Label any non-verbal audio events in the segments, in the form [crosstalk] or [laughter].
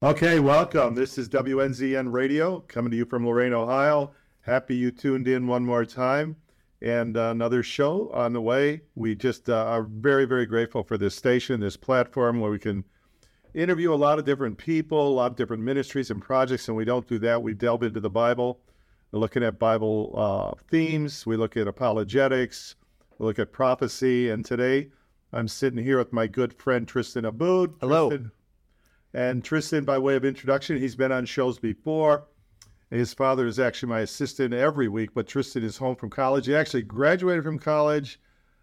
Okay, welcome. This is WNZN Radio coming to you from Lorain, Ohio. Happy you tuned in one more time. And uh, another show on the way. We just uh, are very, very grateful for this station, this platform where we can interview a lot of different people, a lot of different ministries and projects. And we don't do that. We delve into the Bible. We're looking at Bible uh, themes. We look at apologetics. We look at prophecy. And today I'm sitting here with my good friend Tristan Aboud. Hello. Tristan, and Tristan, by way of introduction, he's been on shows before. His father is actually my assistant every week, but Tristan is home from college. He actually graduated from college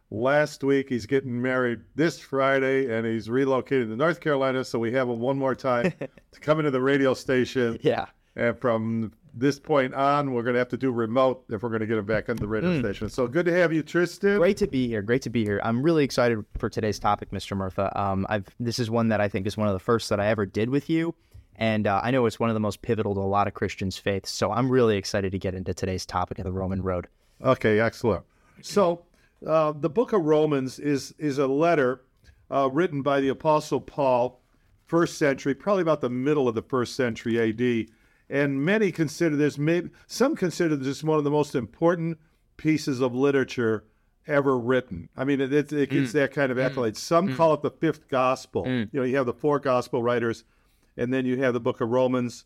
last week. He's getting married this Friday, and he's relocated to North Carolina. So we have him one more time [laughs] to come into the radio station. Yeah. And from this point on, we're going to have to do remote if we're going to get him back on the radio station. So good to have you, Tristan. Great to be here. Great to be here. I'm really excited for today's topic, Mr. Murtha. Um, I've this is one that I think is one of the first that I ever did with you, and uh, I know it's one of the most pivotal to a lot of Christians' faith. So I'm really excited to get into today's topic of the Roman road. Okay, excellent. So uh, the book of Romans is is a letter uh, written by the Apostle Paul, first century, probably about the middle of the first century A.D. And many consider this, maybe some consider this one of the most important pieces of literature ever written. I mean, it, it, it gets mm. that kind of mm. accolade. Some mm. call it the fifth gospel. You know, you have the four gospel writers, and then you have the book of Romans.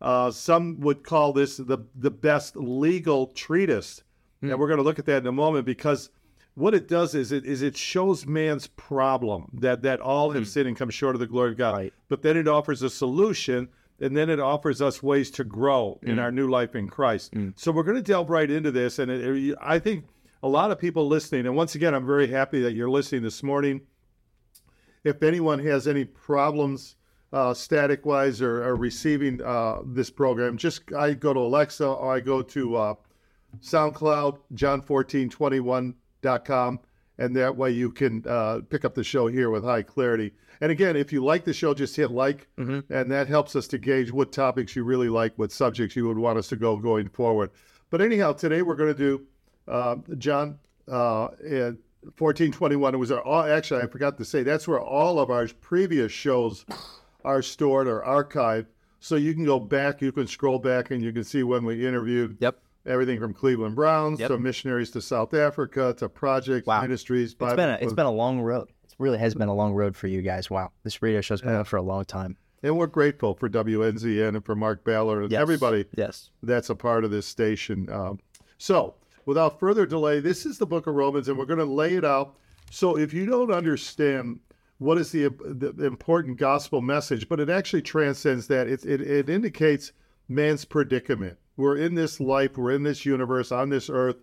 Uh, some would call this the the best legal treatise, and we're going to look at that in a moment because what it does is it is it shows man's problem that that all have sinned and come short of the glory of God. Right. But then it offers a solution, and then it offers us ways to grow in our new life in Christ. So we're going to delve right into this, and it, it- I think a lot of people listening, and once again, I'm very happy that you're listening this morning. If anyone has any problems uh, static wise or, or receiving uh, this program, just I go to Alexa or I go to uh, SoundCloud, john1421.com, and that way you can uh, pick up the show here with high clarity. And again, if you like the show, just hit like, and that helps us to gauge what topics you really like, what subjects you would want us to go going forward. But anyhow, today we're going to do uh, John uh, and 1421. It was our, all, actually, I forgot to say, that's where all of our previous shows are stored or archived. So you can go back, you can scroll back, and you can see when we interviewed Yep. Everything from Cleveland Browns Yep. to missionaries to South Africa to projects, Wow. ministries. It's been a, it's been a long road. It really has been a long road for you guys. Wow, this radio show's been on for a long time. and we're grateful for WNZN and for Mark Ballard and Yes. everybody Yes. that's a part of this station. Um, so, without further delay, this is the book of Romans, and we're going to lay it out. So, if you don't understand what is the, the important gospel message, but it actually transcends that, it, it, it indicates man's predicament. We're in this life, we're in this universe, on this earth.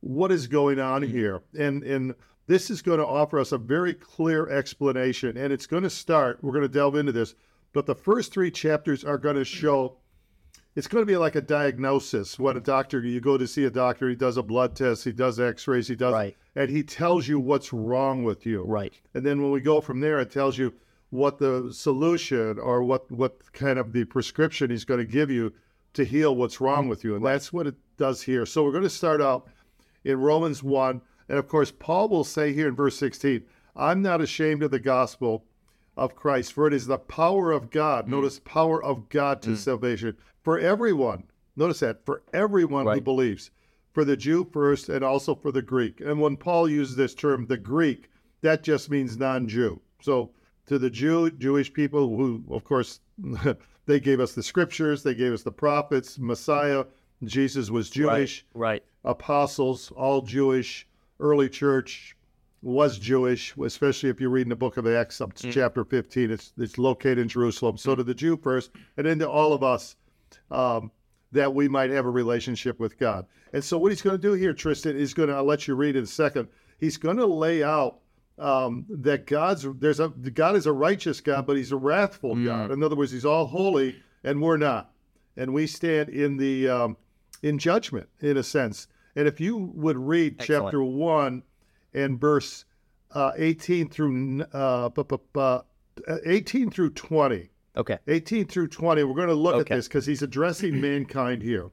What is going on hmm. here? And and this is going to offer us a very clear explanation, and it's going to start. We're going to delve into this, but the first three chapters are going to show it's going to be like a diagnosis. What a doctor, you go to see a doctor, he does a blood test, he does x rays, he does, Right. and he tells you what's wrong with you. Right. And then when we go from there, it tells you what the solution or what, what kind of the prescription he's going to give you to heal what's wrong with you. And that's what it does here. So we're going to start out in Romans 1. And of course, Paul will say here in verse 16, I'm not ashamed of the gospel of Christ, for it is the power of God. Mm. Notice power of God to mm. salvation for everyone. Notice that for everyone who believes, for the Jew first and also for the Greek. And when Paul uses this term, the Greek, that just means non Jew. So to the Jew, Jewish people who, of course, [laughs] they gave us the scriptures, they gave us the prophets, Messiah, Jesus was Jewish Right. right. apostles, all Jewish, early church was Jewish, especially if you read in the book of Acts, up to chapter 15. It's, it's located in Jerusalem. So to the Jew first, and then to all of us, um, that we might have a relationship with God. And so what he's going to do here, Tristan, is going to, I'll let you read in a second. He's going to lay out um, that God's, there's a, God is a righteous God, but he's a wrathful God. In other words, he's all holy and we're not. And we stand in the, um, in judgment, in a sense. And if you would read Excellent. chapter 1 and verse uh, 18 through uh, bu- bu- bu- uh, 18 through 20. Okay. 18 through 20, we're going to look Okay. at this because he's addressing mankind here.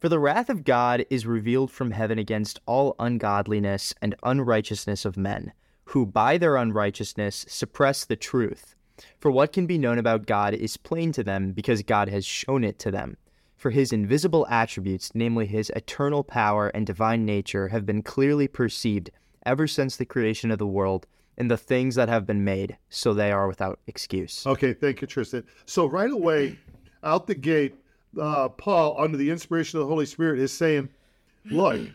For the wrath of God is revealed from heaven against all ungodliness and unrighteousness of men, who by their unrighteousness suppress the truth. For what can be known about God is plain to them because God has shown it to them. For his invisible attributes, namely his eternal power and divine nature, have been clearly perceived ever since the creation of the world in the things that have been made, so they are without excuse. Okay, thank you, Tristan. So right away, out the gate, uh, Paul, under the inspiration of the Holy Spirit, is saying, "Look,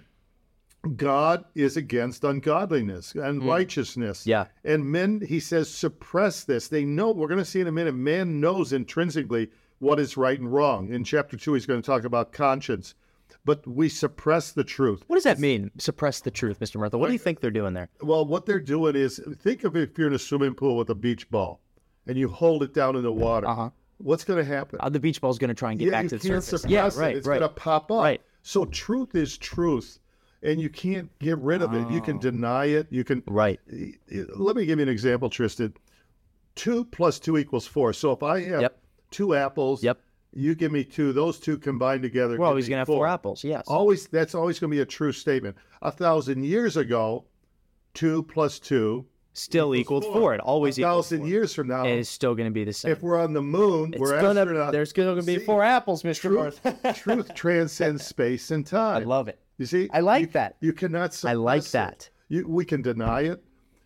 God is against ungodliness and righteousness. Yeah. And men, he says, suppress this. They know, we're going to see in a minute, man knows intrinsically what is right and wrong. In chapter two, he's going to talk about conscience. But we suppress the truth. What does that mean? Suppress the truth, Mr. Murtha. What do you think they're doing there? Well, what they're doing is think of if you're in a swimming pool with a beach ball and you hold it down in the water. Uh-huh. What's going to happen? Uh, the beach ball's going to try and get yeah, back to the surface. Yeah, right, It's right. going to pop up. Right. So truth is truth, and you can't get rid of it. You can oh. deny it. You can. Right. Eh, let me give you an example, Tristan. Two plus two equals four. So if I have Yep. two apples, Yep. you give me two. Those two combined together. We're always going to have four apples. Yes. Always. That's always going to be a true statement. A thousand years ago, two plus two Still equals four. It always a equals thousand four. years from now, It is still going to be the same. if we're on the moon, It's we're gonna, astronauts. there's going to be See, four apples, Mr. Truth, [laughs] truth transcends space and time. I love it. You see, I like You- that. You cannot. I like suppress that. You, we can deny it,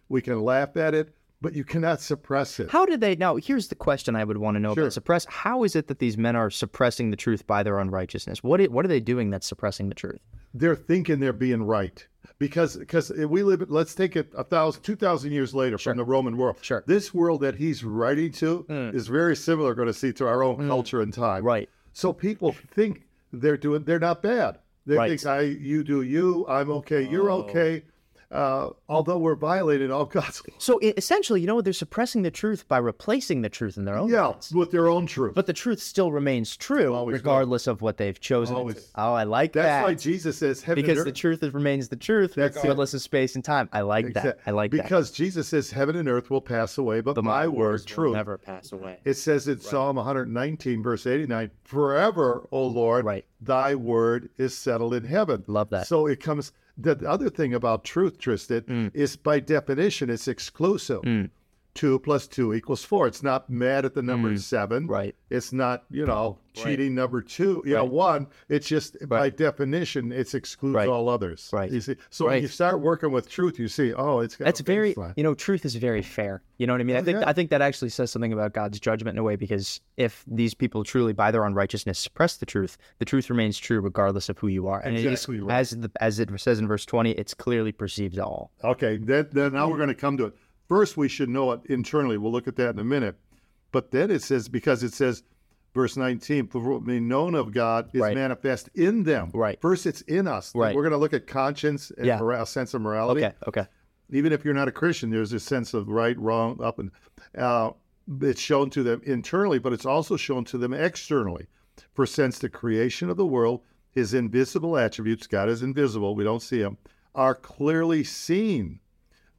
we can laugh at it, but you cannot suppress it. How did they now? Here's the question I would want to know Sure. about suppress. How is it that these men are suppressing the truth by their unrighteousness? What what are they doing that's suppressing the truth? They're thinking they're being right because because we live. Let's take it a thousand, two thousand years later from the Roman world. Sure. This world that he's writing to mm. is very similar. Going to see to our own mm. culture and time. Right. So people think they're doing. They're not bad. They Right. think I, you do you. I'm okay. You're Oh. okay. Uh, although we're violating all God's So essentially, you know, they're suppressing the truth by replacing the truth in their own yeah minds. with their own truth. But the truth still remains true, Always will. regardless of what they've chosen. Always. Oh, I like That's that. That's why Jesus says heaven because the truth remains the truth, That's it. regardless of space and time. I like that. I like that. because Jesus says heaven and earth will pass away, but, my, word, words truth. never pass away. It says in Psalm 119, verse 89, forever, O Lord, Right. thy word is settled in heaven. Love that. So it comes, the other thing about truth, Tristan, Mm. is by definition, it's exclusive. Two plus two equals four. It's not mad at the number seven. Mm. Right. It's not, you know, cheating number two, you know, one. It's just by definition, it's excludes Right. all others. Right. You see, so when you start working with truth, you see, oh, it's got That's very, baseline. you know, truth is very fair. You know what I mean? I think yeah. I think that actually says something about God's judgment in a way because if these people truly, by their unrighteousness, suppress the truth, the truth remains true regardless of who you are. And Exactly it is, right. as the, as it says in verse twenty, it's clearly perceived all. Okay, then, then now we're going to come to it. First, we should know it internally. We'll look at that in a minute. But then it says, because it says, verse 19, for what may known of God is Right. manifest in them. Right. First, it's in us. Right. We're going to look at conscience and Yeah. mora- a sense of morality. Okay, okay, Even if you're not a Christian, there's a sense of right, wrong, up and uh, it's shown to them internally, but it's also shown to them externally. For since the creation of the world, his invisible attributes, God is invisible, we don't see him, are clearly seen,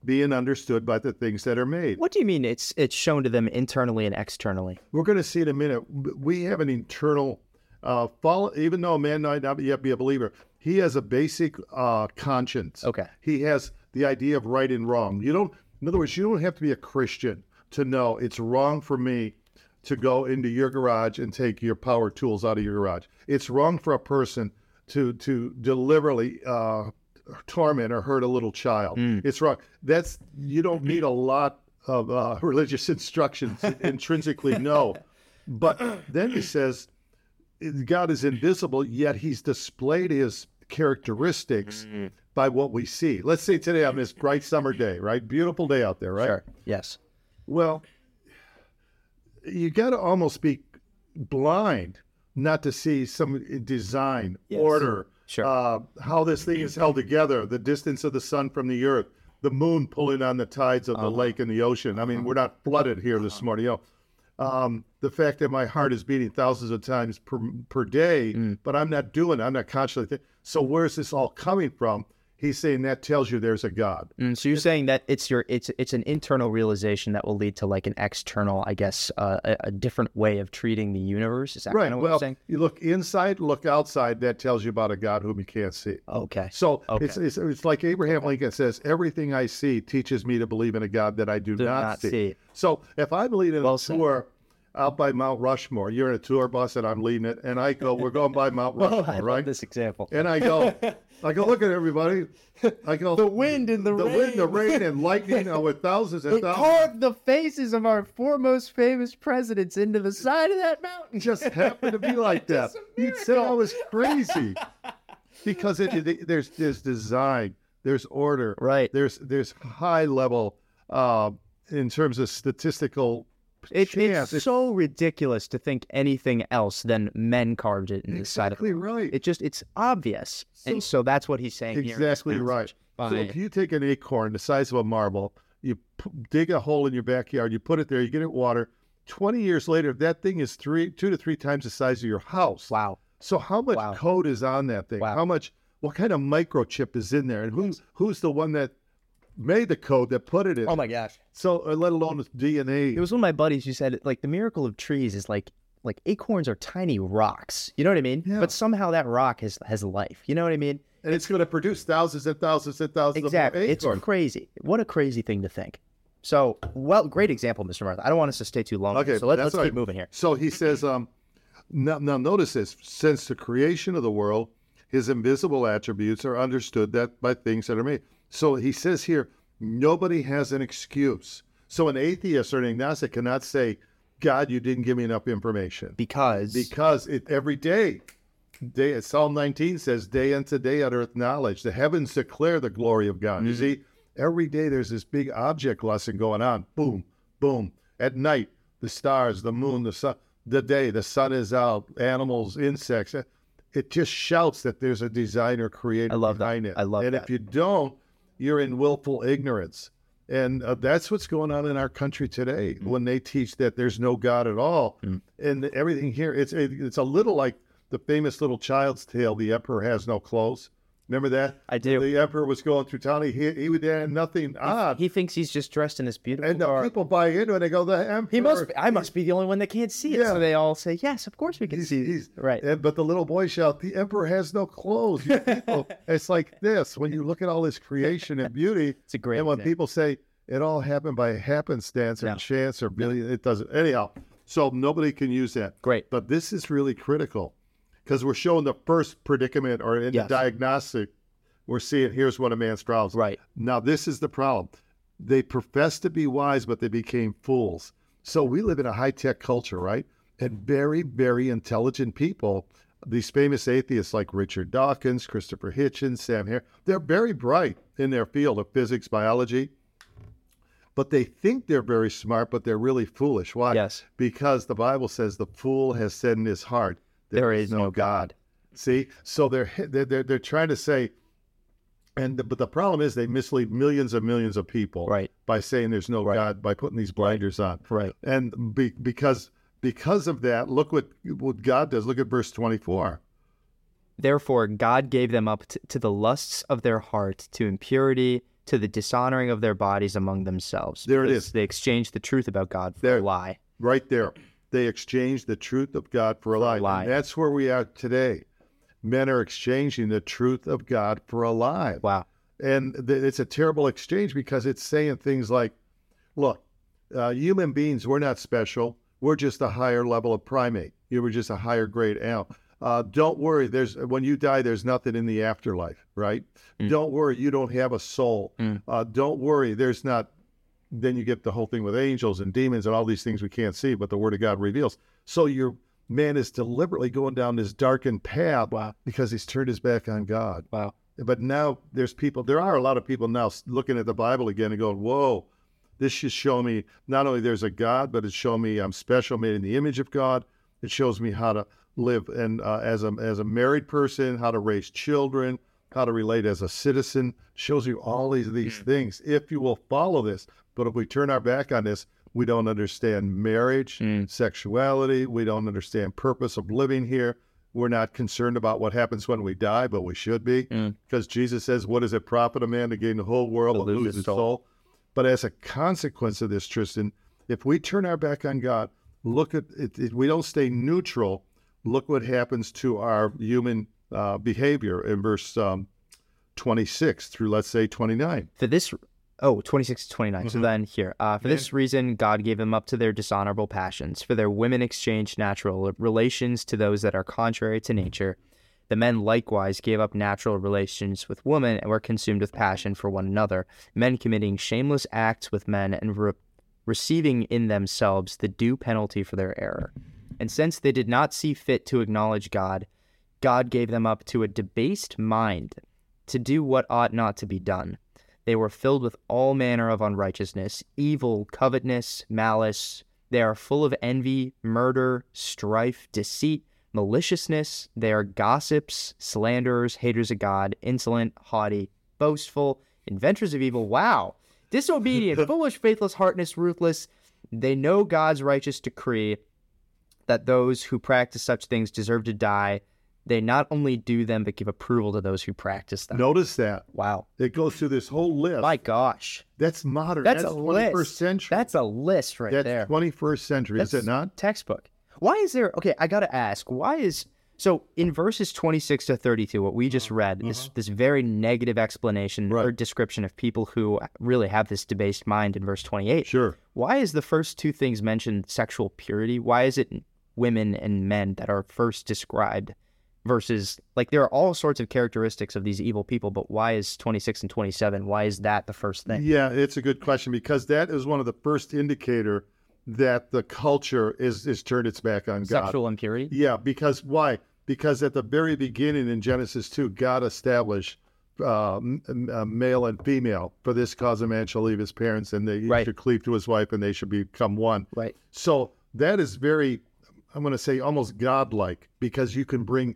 being understood by the things that are made. What do you mean? It's it's shown to them internally and externally. We're going to see in a minute. We have an internal, uh, follow, even though a man might not yet be a believer, he has a basic uh, conscience. Okay. He has the idea of right and wrong. You don't, in other words, you don't have to be a Christian to know it's wrong for me to go into your garage and take your power tools out of your garage. It's wrong for a person to to deliberately uh, torment or hurt a little child. It's wrong. That's you don't need a lot of uh, [laughs] religious instructions to [laughs] intrinsically know. But then he says, God is invisible, yet He's displayed His characteristics by what we see. Let's say today on this bright summer day, right? Beautiful day out there, right? Sure. Yes. Well, you got to almost be blind not to see some design, order, Sure. uh, how this thing is held together, the distance of the sun from the earth, the moon pulling on the tides of the lake and the ocean. I mean, we're not flooded here this morning. You know, um, the fact that my heart is beating thousands of times per, per day, but I'm not doing it. I'm not consciously. Th- so where's this all coming from? He's saying that tells you there's a God. Mm, so you're saying that it's your it's it's an internal realization that will lead to like an external, I guess, uh, a, a different way of treating the universe. Is that Right. kind of what Well, you're saying? you look inside, look outside. That tells you about a God whom you can't see. Okay. So Okay. it's, it's it's like Abraham Lincoln says, everything I see teaches me to believe in a God that I do, Do not, not see. see. So if I'm leading Well a tour out by Mount Rushmore, you're in a tour bus and I'm leading it, and I go, we're going by Mount [laughs] Rushmore, I love right? this example. And I go, [laughs] I go, look at everybody. [laughs] I go, The wind and the the rain. wind, the rain, and lightning are with thousands and It thousands. carved the faces of our four most famous presidents into the side of that mountain. just happened to be like [laughs] that. You'd say I miracle. was crazy because it, it- there's there's design, there's order, Right. There's there's high level uh, in terms of statistical It, it's so ridiculous to think anything else than men carved it in the side exactly right. It just it's obvious, and so that's what he's saying here. in this exactly right. So if you take an acorn the size of a marble, you p- dig a hole in your backyard, you put it there, you get it water. Twenty years later, that thing is three, two to three times the size of your house. wow, So how much Wow. code is on that thing? Wow. How much? What kind of microchip is in there? And who's who's the one that made the code that put it in? oh my gosh! So uh, let alone its DNA. It was one of my buddies who said like the miracle of trees is like like acorns are tiny rocks. You know what I mean? Yeah. But somehow that rock has has life. You know what I mean? and it's going to produce thousands and thousands and thousands Exactly. It's crazy. What a crazy thing to think. So, well, great example, Mr. Murtha. I don't want us to stay too long. Okay, so let, let's all keep right. moving here. So he says, um, now, now notice this: since the creation of the world, his invisible attributes are understood that by things that are made. So he says here, nobody has an excuse. So an atheist or an agnostic cannot say, "God, you didn't give me enough information." Because because it every day day psalm 19 says day unto day on earth knowledge the heavens declare the glory of god you mm-hmm. see every day there's this big object lesson going on boom boom at night the stars the moon the sun the day the sun is out animals insects it just shouts that there's a designer creator I love that. behind it I love and that. if you don't you're in willful ignorance and uh, that's what's going on in our country today Mm. when they teach that there's no God at all. And everything here, it's it, it's a little like the famous little child's tale, The Emperor Has No Clothes. Remember that? I do. The Emperor was going through town. He, he would have nothing odd. he thinks he's just dressed in this beautiful and the people buy into it. They go, The Emperor. He must. Be, I must be the only one that can't see it. Yeah. So they all say, "Yes, of course we can He's, see." he's, right. and- but the little boy shout, "The emperor has no clothes." You [laughs] people, it's like this when you look at all this creation and beauty. [laughs] It's a great And when example. people say it all happened by happenstance or Yeah. chance or billion, it doesn't. Anyhow, so nobody can use that. Great. But this is really critical because we're showing the first predicament or in Yes. the diagnostic. We're seeing here's what a man's problems. Right. Now this is the problem. They profess to be wise, but they became fools. So we live in a high tech culture, right? And very, very intelligent people, these famous atheists like Richard Dawkins, Christopher Hitchens, Sam Hare, they're very bright in their field of physics, biology, but they think they're very smart, but they're really foolish. Why? Yes. Because the Bible says the fool has said in his heart, There is no God. See, so they're they're they're, trying to say, and the, but the problem is they mislead millions and millions of people Right. by saying there's no Right. God by putting these blinders on, Right. and be, because because of that, look what what God does. Look at verse twenty four. Therefore, God gave them up t- to the lusts of their heart, to impurity, to the dishonoring of their bodies among themselves. There it because. They exchanged the truth about God for There. a lie. Right there, they exchanged the truth of God for a lie. lie. That's where we are today. Men are exchanging the truth of God for a lie. Wow. And th- it's a terrible exchange because it's saying things like, look, uh, human beings, we're not special. We're just a higher level of primate. You were just a higher grade animal. Uh, don't worry. There's when you die, there's nothing in the afterlife, right? Don't worry. You don't have a soul. Uh, don't worry. There's not. Then you get the whole thing with angels and demons and all these things we can't see, but the Word of God reveals. So your man is deliberately going down this darkened path Wow. because he's turned his back on God. Wow. But now there's people, there are a lot of people now looking at the Bible again and going, whoa, this should show me not only there's a God, but it's showing me I'm special, made in the image of God. It shows me how to live and uh, as a as a married person, how to raise children, how to relate as a citizen. Shows you all these these things if you will follow this. But if we turn our back on this, we don't understand marriage, sexuality. We don't understand purpose of living here. we're not concerned about what happens when we die, but we should be, Mm. because Jesus says, "What does it profit a man to gain the whole world but lose his soul." soul?" But as a consequence of this, Tristan, if we turn our back on God, look at it, if we don't stay neutral, look what happens to our human uh, behavior in verse um, 26 through, let's say, 29. For this, oh, 26 to 29. So Mhm. then here, uh, for this reason, God gave them up to their dishonorable passions. For their women exchanged natural relations to those that are contrary to nature. The men likewise gave up natural relations with women and were consumed with passion for one another, men committing shameless acts with men and re- receiving in themselves the due penalty for their error. And since they did not see fit to acknowledge God, God gave them up to a debased mind to do what ought not to be done. They were filled with all manner of unrighteousness, evil, covetousness, malice. They are full of envy, murder, strife, deceit, maliciousness. They are gossips, slanderers, haters of God, insolent, haughty, boastful, inventors of evil. Wow. Disobedient, [laughs] foolish, faithless, heartless, ruthless. They know God's righteous decree that those who practice such things deserve to die. They not only do them, but give approval to those who practice them. Notice that. Wow. It goes through this whole list. My gosh. That's modern. That's, That's, a 21st list. century. That's a list right That's there. 21st century, is it not? Textbook. Why is there? Okay, I gotta ask. Why is so in verses twenty six to thirty two? What we just read, this this very negative explanation or Uh-huh. Description of people who really have this debased mind in verse twenty eight. Sure. Why is the first two things mentioned sexual purity? Why is it women and men that are first described versus like there are all sorts of characteristics of these evil people, but why is 26 and 27? Why is that the first thing? Yeah, it's a good question because that is one of the first indicator that the culture is is turned its back on God. Sexual impurity? Yeah, because why? Because at the very beginning in Genesis 2, God established uh, uh, male and female. For this cause, a man shall leave his parents and they Right. should cleave to his wife and they should become one. Right. So that is very, I'm going to say almost godlike because you can bring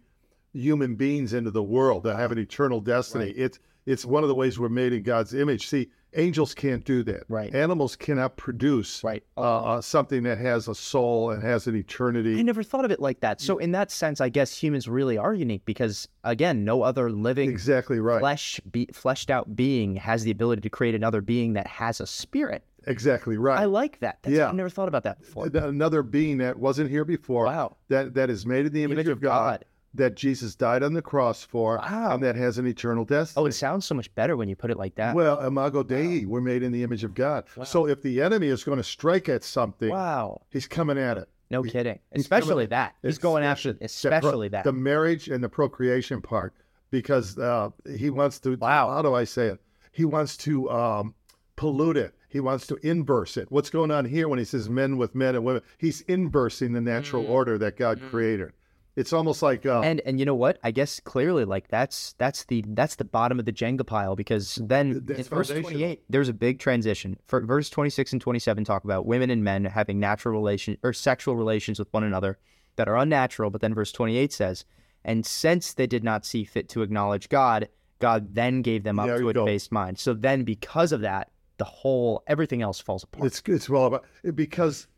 human beings into the world that have an eternal destiny. Right. It's it's one of the ways we're made in God's image. See, angels can't do that. Right. Animals cannot produce Right. uh, uh, something that has a soul and has an eternity. I never thought of it like that. So in that sense, I guess humans really are unique because again, no other living Exactly right. flesh be, fleshed out being has the ability to create another being that has a spirit. Exactly right. I like that. That's, Yeah. I've never thought about that before. Another being that wasn't here before. Wow. That that is made in the image, Image of of God, God. That Jesus died on the cross for, Wow. and that has an eternal destiny. Oh, it sounds so much better when you put it like that. Well, Imago Dei, we're made in the image of God. So if the enemy is going to strike at something, wow. he's coming at it. No kidding. he's Especially coming- that. He's going after especially the, that. The marriage and the procreation part, because uh, he wants to. Wow. How do I say it? He wants to um, pollute it. He wants to inverse it. What's going on here when he says men with men and women? He's inversing the natural order that God created. It's almost like uh, and and you know what? I guess clearly like that's that's the that's the bottom of the Jenga pile because then in verse 28 there's a big transition. For verse 26 and 27 talk about women and men having natural relation or sexual relations with one another that are unnatural, but then verse 28 says, "And since they did not see fit to acknowledge God, God then gave them up There to a debased mind." So then because of that, the whole everything else falls apart. It's it's well about because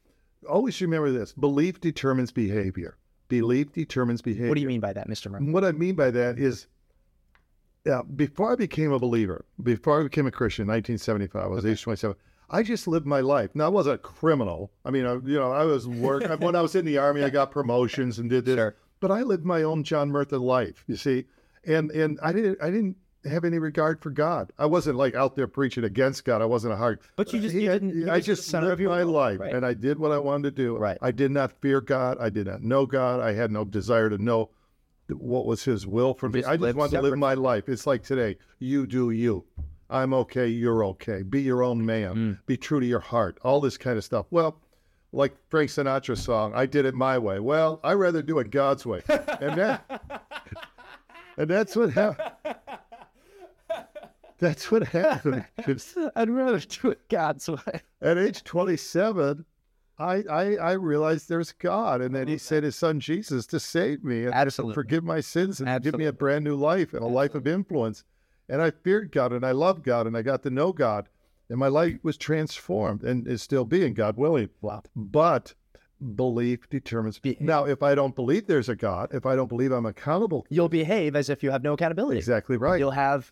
always remember this: belief determines behavior. Belief determines behavior. what do you mean by that, Mr. Murphy? What I mean by that is, yeah, before I became a believer, before I became a Christian, in 1975, I was age 27. I just lived my life. Now I wasn't a criminal. I mean, I, you know, I was working when I was in the army. I got promotions and did this, Sure. but I lived my own John Murtha life. You see, and and I didn't I didn't have any regard for God. I wasn't like out there preaching against God. I wasn't a hard. But you just- you didn't- you I just lived of your my world, life, right. and I did what I wanted to do. Right. I did not fear God. I did not know God. I had no desire to know what was His will for me. Just I just wanted to live my life. It's like today. You do you. I'm okay. You're okay. Be your own man. Mm. Be true to your heart. All this kind of stuff. Well, like Frank Sinatra's song, I did it my way. Well, I rather do it God's way, and that, [laughs] and that's what happened. That's what happened. [laughs] I'd rather do it God's way. at age 27, I, I I realized there's God, and that He mm-hmm. sent His Son Jesus to save me and Absolutely. forgive my sins and give me a brand new life and a life of influence. And I feared God, and I loved God, and I got to know God, and my life was transformed, and is still being God willing. Wow. But Belief determines. Behavior. Now, if I don't believe there's a God, if I don't believe I'm accountable, You'll behave as if you have no accountability. exactly right. You'll have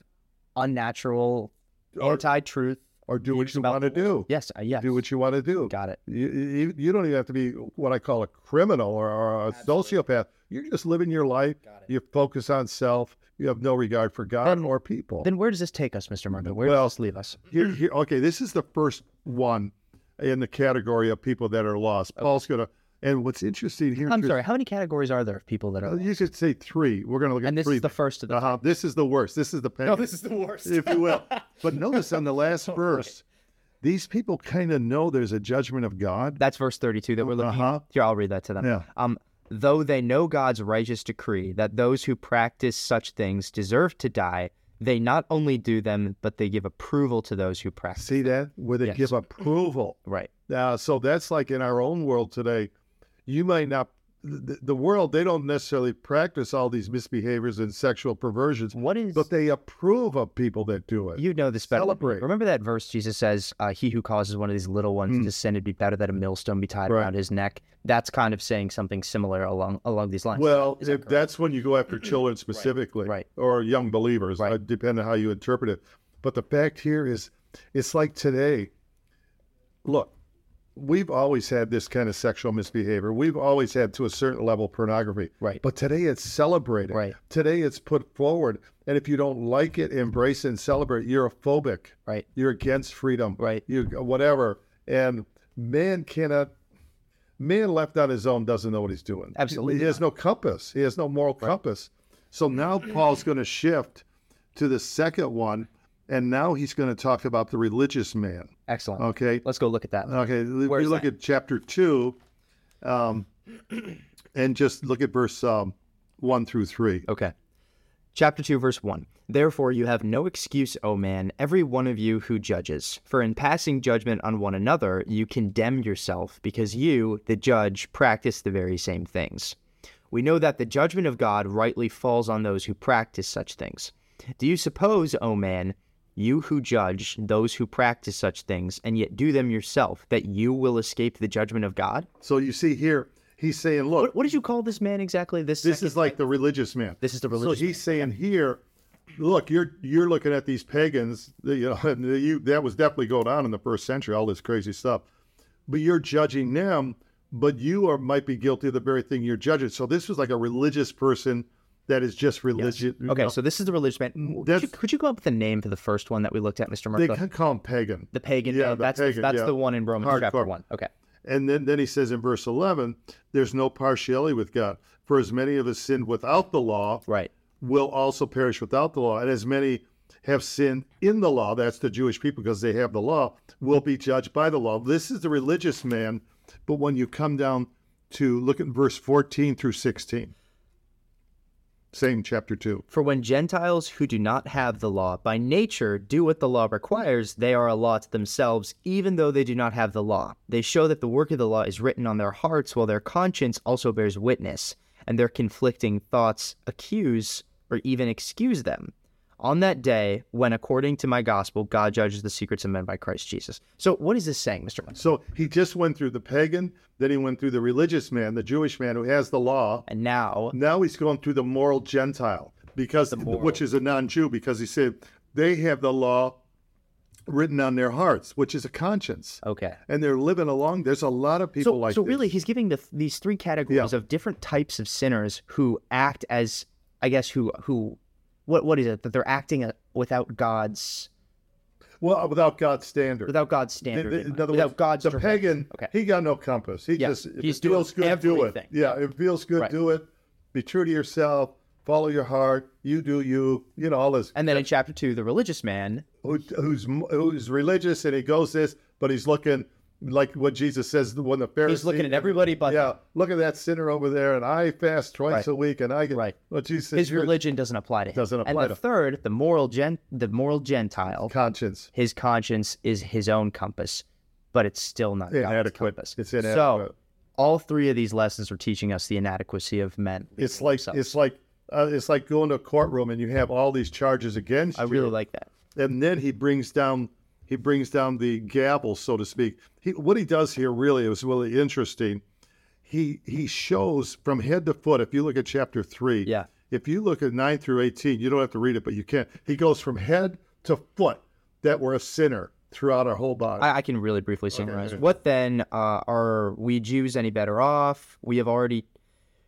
unnatural, Or- anti-truth. Or do what you about want to do. Yes, uh, yes. Do what you want to do. Got it. You, you, you don't even have to be what I call a criminal or, or a sociopath. You're just living your life. Got it. You focus on self. You have no regard for God Then- or people. Then where does this take us, Mr. Murphy? Where Well, does this leave us? here, here, okay, this is the first one in the category of people that are lost. Paul's going to, and what's interesting here, I'm sorry. How many categories are there of people that uh, are? you could say three. We're going to look at And this three. is the first of the. uh-huh. This is the worst. This is the pain, is the worst. if you will. [laughs] But notice on the last verse, these people kind of know there's a judgment of God. That's verse 32 that we're looking Uh-huh. at. Here, I'll read that to them. Yeah. Um, though they know God's righteous decree that those who practice such things deserve to die, they not only do them, but they give approval to those who practice. See that? Where they Yes. give approval. Right. Uh, so that's like in our own world today. You might not, the, the world, they don't necessarily practice all these misbehaviors and sexual perversions, What is? but they approve of people that do it. you know this better. Celebrate. Remember that verse Jesus says, uh, "He who causes one of these little ones to sin, it'd be better that a millstone be tied. Right. around his neck." That's kind of saying something similar along along these lines. well, that if correct? that's when you go after [clears throat] children specifically, right. or young believers, Right. uh, depending on how you interpret it. But the fact here is, it's like today. Look, we've always had this kind of sexual misbehavior. We've always had, to a certain level, pornography. Right. But today it's celebrated. Right. Today it's put forward. And if you don't like it, embrace it and celebrate. You're a phobic. right. You're against freedom. Right. You whatever. And man cannot. Man left on his own doesn't know what he's doing. Absolutely He has no compass. He has no moral compass. So now Paul's going to shift to the second one, and now he's going to talk about the religious man. Excellent. Okay. Let's go look at that. Okay. We look that? at chapter two, um, and just look at verse um, one through three. Okay. Chapter 2, verse 1. Therefore, you have no excuse, O man, every one of you who judges. For in passing judgment on one another, you condemn yourself, because you, the judge, practice the very same things. We know that the judgment of God rightly falls on those who practice such things. Do you suppose, O man, you who judge those who practice such things, and yet do them yourself, that you will escape the judgment of God? So you see here, he's saying, look, What, what did you call this man exactly? This, this is like the religious man. This is the religious So he's saying here, look, you're you're looking at these pagans. You know, [laughs] and you, that was definitely going on in the first century. All this crazy stuff, but you're judging them. But you are might be guilty of the very thing you're judging. So this was like a religious person that is just religious. you Okay, so this is the religious man. Could you, could you go up with a name for the first one that we looked at, Mr. they Murphy? can call him pagan. The pagan. Yeah, man. the that's pagan, that's yeah. the one in Romans chapter one. Okay. And then, then he says in verse 11, there's no partiality with God. For as many of us sinned without the law, Right. will also perish without the law. And as many have sinned in the law, that's the Jewish people because they have the law, will be judged by the law. This is the religious man. But when you come down to look at verse 14 through 16, same chapter 2. For when Gentiles who do not have the law by nature do what the law requires, they are a law to themselves, even though they do not have the law. They show that the work of the law is written on their hearts, while their conscience also bears witness, and their conflicting thoughts accuse or even excuse them. On that day, when according to my gospel, God judges the secrets of men by Christ Jesus. So, what is this saying, Mr. So he just went through the pagan, then he went through the religious man, the Jewish man who has the law. And now, Now he's going through the moral Gentile, because moral. which is a non-Jew, because he said they have the law written on their hearts, which is a conscience, okay. and they're living along. There's a lot of people so, like so this. really, he's giving the, these three categories Yeah. of different types of sinners who act as, I guess, who who, what what is it that they're acting uh, without God's well, without God's standard. without God's standard, the- in in mind, other without words, God's the direction. pagan, Okay. he got no compass. He Yeah, just if he's it feels good, do it. Yeah, if it feels good, Right. do it. Be true to yourself. Follow your heart. You do you. You know all this. And then in chapter two, the religious man, who, who's who's religious and he goes this, but he's looking like what Jesus says when the Pharisees. he's looking at everybody but Yeah, look at that sinner over there, and I fast twice Right. a week, and I get Right. What Jesus his religion doesn't apply to him. Doesn't apply And to the him. third, the moral gen, the moral Gentile, conscience. his conscience is his own compass, but it's still not God's Inadequate. compass. It's inadequate. So all three of these lessons are teaching us the inadequacy of men. It's like themselves. it's like uh, it's like going to a courtroom and you have all these charges against you. I you. really like that. and then he brings down he brings down the gavel, so to speak. He, what he does here really is really interesting. he he shows from head to foot. If you look at chapter three, Yeah. If you look at nine through eighteen, you don't have to read it, but you can. He goes from head to foot that we're a sinner throughout our whole body. I, I can really briefly summarize. okay. What then uh, are we Jews any better off? We have already,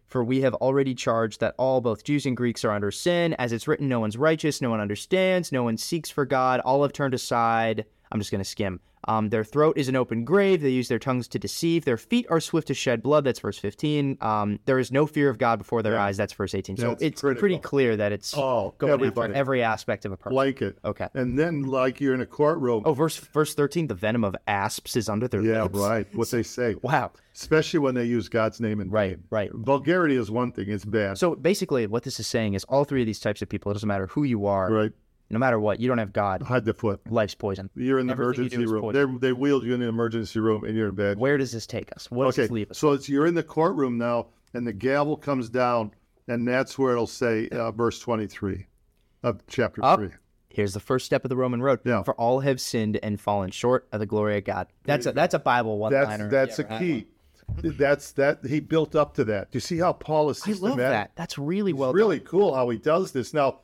for we have already charged that all, both Jews and Greeks, are under sin. As it's written, no one's righteous, no one understands, no one seeks for God. All have turned aside. I'm just going to skim. Um, their throat is an open grave. They use their tongues to deceive. Their feet are swift to shed blood. That's verse 15. Um, there is no fear of God before their eyes. That's verse 18. So That's it's critical. pretty clear that it's oh, going everybody, after every aspect of a person. blanket. Okay. And then, like you're in a courtroom. Oh, verse verse 13. The venom of asps is under their yeah, lips. right. What they say, Wow. especially when they use God's name in Right, right. Vulgarity is one thing; it's bad. So basically, what this is saying is all three of these types of people, it doesn't matter who you are, right, no matter what, you don't have God, hide the foot. life's poison. You're in the Everything emergency room. They they wheeled you in the emergency room, and you're in bed. Where does this take us? What does Okay, this leave us? so it's you're in the courtroom now, and the gavel comes down, and that's where it'll say uh, verse 23 of chapter Up. three. Here's the first step of the Roman road. Yeah. For all have sinned and fallen short of the glory of God. That's a that's a Bible one That's liner. that's a key. That's that he built up to that. Do you see how Paul is I love that. That's really well It's really cool how he does this. Now,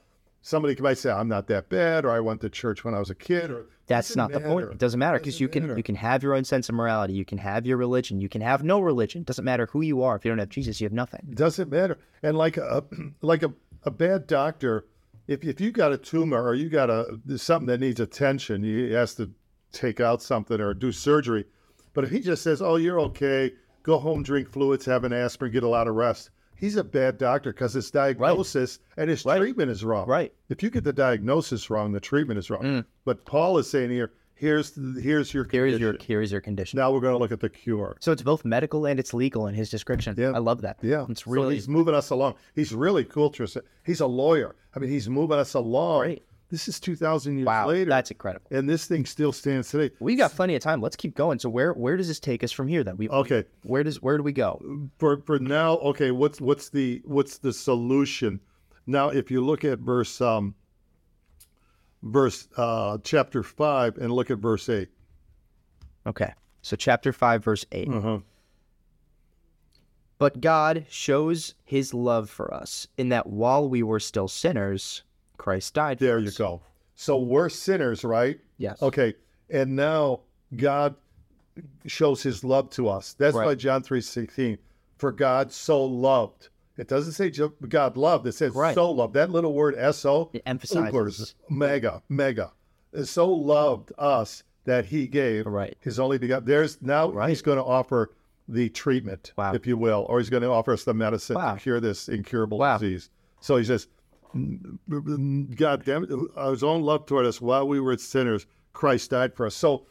somebody might say, "I'm not that bad," or "I went to church when I was a kid," or That's not the point. It doesn't matter because you can matter. you can have your own sense of morality. You can have your religion. You can have no religion. It doesn't matter who you are. If you don't have Jesus, you have nothing. doesn't matter. And like a [clears throat] like a, a bad doctor, if if you got a tumor or you got a something that needs attention, he has to take out something or do surgery. But if he just says, "Oh, you're okay. Go home, drink fluids, have an aspirin, get a lot of rest," he's a bad doctor because his diagnosis and his treatment is wrong. Right. Mm. If you get the diagnosis wrong, the treatment is wrong. But Paul is saying here, here's the, here's your Here is your condition. here is your condition. Now we're going to look at the cure. So it's both medical and it's legal in his description. Yeah. I love that. Yeah, It's really So he's moving us along. He's really cool, He's a lawyer. I mean, he's moving us along. Right. This is two thousand years wow. later, That's incredible. and this thing still stands today. We got plenty of time. Let's keep going. So where where does this take us from here then? We Okay, where does where do we go? for for now, okay. What's what's the what's the solution? Now, if you look at verse um, verse uh, chapter five and look at verse eight. Okay. So chapter 5 verse 8. Uh-huh. But God shows his love for us in that while we were still sinners, Christ died for There you go. So we're sinners, right? Yes. Okay, and now God shows His love to us. That's Right. why John three sixteen, for God so loved. It doesn't say God loved. It says Right. so loved. That little word so It emphasizes mega mega. So loved us that He gave Right. His only begotten. There's now Right. He's going to offer the treatment, Wow. if you will, or He's going to offer us the medicine Wow. to cure this incurable Wow. disease. So He says. God damn it, His own love toward us while we were sinners, Christ died for us. So,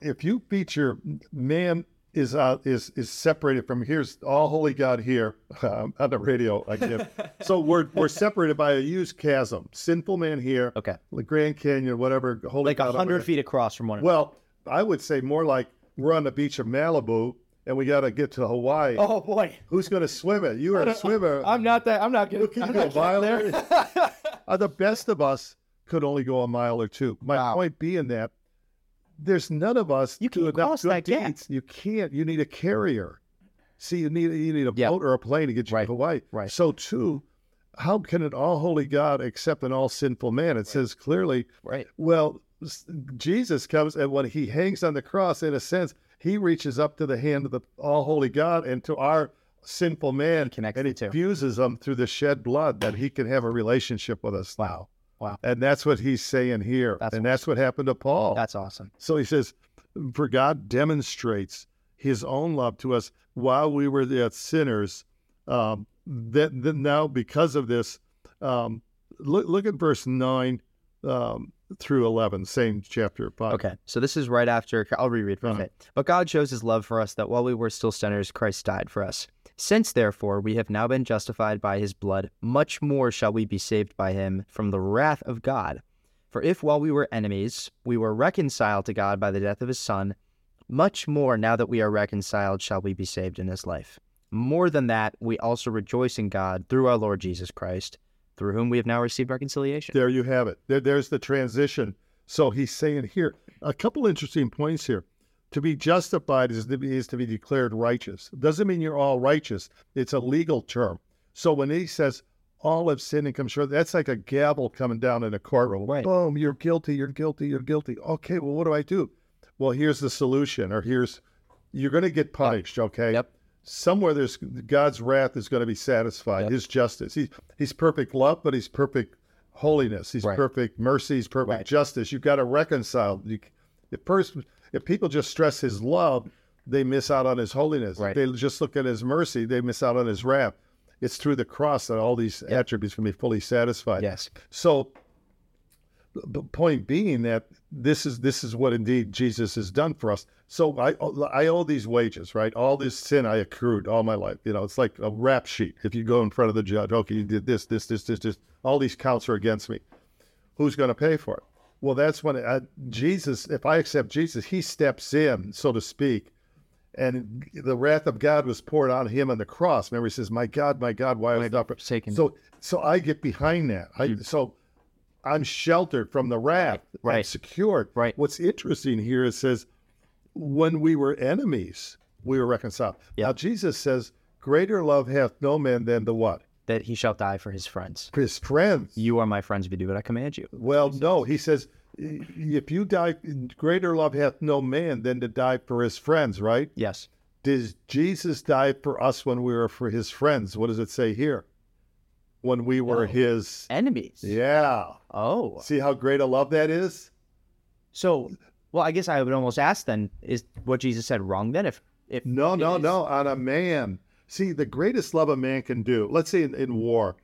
if you feature man is uh, is is separated from here's all holy God here um, [laughs] on the radio again. so we're we're separated by a huge chasm. Sinful man here, Okay. the Grand Canyon, whatever. Holy Like a hundred feet across from one another. Well, I would say more like we're on the beach of Malibu and we got to get to Hawaii. Oh boy. Who's going to swim it? You are a swimmer. I'm not that I'm not gonna Can go a mile there? [laughs] Uh, the best of us could only go a mile or two. My Wow. point being that there's none of us You can't cross that gap. You can't. You need a carrier. See, you need you need a Yep. boat or a plane to get you Right. to Hawaii. Right. So too, how can an all holy God accept an all sinful man? It says clearly. Right. Well, Jesus comes and when he hangs on the cross, in a sense, he reaches up to the hand of the all holy God and to our sinful man connects and two. fuses them through the shed blood that he can have a relationship with us now. Wow. And that's what he's saying here. That's and that's what happened to Paul. That's awesome. so he says, For God demonstrates his own love to us while we were yet sinners. Um, that, that now, because of this, um, look, look at verse 9 um, through 11, same chapter 5. Okay. So this is right after I'll reread from Uh-huh. it. But God shows his love for us that while we were still sinners, Christ died for us. Since therefore we have now been justified by his blood, much more shall we be saved by him from the wrath of God. For if while we were enemies, we were reconciled to God by the death of his Son, much more now that we are reconciled shall we be saved in his life. More than that, we also rejoice in God through our Lord Jesus Christ, through whom we have now received reconciliation. There you have it. There, there's the transition. So he's saying here a couple interesting points here. To be justified is to be, is to be declared righteous. Doesn't mean you're all righteous. It's a legal term. So when he says all have sinned and come short, that's like a gavel coming down in a courtroom. Right. Boom, you're guilty, you're guilty, you're guilty. Okay, well, what do I do? Well, here's the solution, or here's you're going to get punished. Okay. Yep. Somewhere there's God's wrath is going to be satisfied. Yep. His justice. He, he's perfect love, but he's perfect holiness. He's Right. perfect mercy. He's perfect Right. justice. You've got to reconcile. You, if first, if people just stress his love, they miss out on his holiness. Right. If they just look at his mercy, they miss out on his wrath. It's through the cross that all these attributes can be fully satisfied. Yes. So, the point being that this is this is what indeed Jesus has done for us. So I I owe these wages, right? All this sin I accrued all my life. You know, it's like a rap sheet. If you go in front of the judge, okay, you did this, this, this, this, this. All these counts are against me. Who's going to pay for it? Well, that's when I, Jesus. If I accept Jesus, He steps in, so to speak, and the wrath of God was poured on Him on the cross. Remember, He says, "My God, my God, why hast thou forsaken me?" So, so I get behind that. I hmm. so. I'm sheltered from the wrath, I'm. Right. secured. Right. What's interesting here is says, when we were enemies, we were reconciled. Yeah. Now Jesus says, "Greater love hath no man than the what? That he shall die for his friends. For his friends." You are my friends if you do what I command you. Well, no, he says, if you die, greater love hath no man than to die for his friends. Right? Yes. Did Jesus die for us when we were for his friends? What does it say here? When we were No. his. Enemies. Yeah. Oh. See how great a love that is. So, well, I guess I would almost ask then: Is what Jesus said wrong then? If if No, no, is- no. On a man. See, the greatest love a man can do. Let's say in, in war,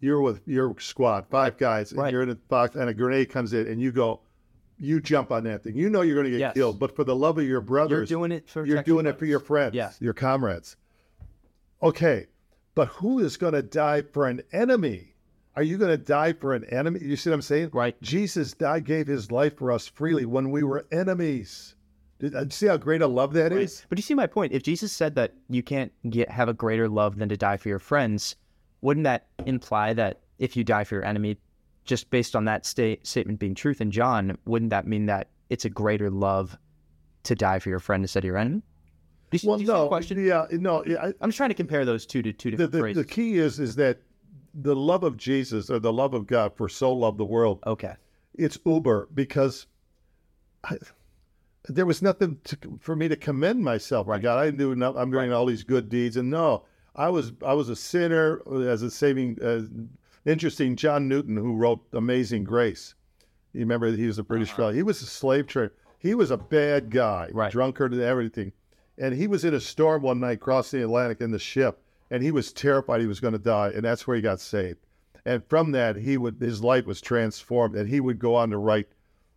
you're with your squad, five guys, and Right. you're in a box, and a grenade comes in, and you go, you jump on that thing. You know you're going to get Yes. killed, but for the love of your brothers, You're doing it for you're doing it for your friends, Yeah. your comrades. Okay, but who is going to die for an enemy? Are you going to die for an enemy? You see what I'm saying? Right. Jesus died, gave his life for us freely when we were enemies. Did, uh, see how great a love that is? But you see my point. If Jesus said that you can't get have a greater love than to die for your friends, wouldn't that imply that if you die for your enemy, just based on that state, statement being truth in John, wouldn't that mean that it's a greater love to die for your friend instead of your enemy? You, Well, do you see the no, question? yeah, no. I, I'm just trying to compare those two to two the, different the, the phrases. key is is that the love of Jesus or the love of God for so loved the world. okay. It's uber because I, there was nothing to, for me to commend myself. My God, I knew I'm doing all these good deeds, and no, I was I was a sinner as a saving. Uh, interesting, John Newton, who wrote Amazing Grace. You remember he was a British fellow. He was a slave trader. He was a bad guy, Uh-huh. Right. drunkard and everything. And he was in a storm one night crossing the Atlantic in the ship, and he was terrified he was going to die, and that's where he got saved. And from that, he would his life was transformed, and he would go on to write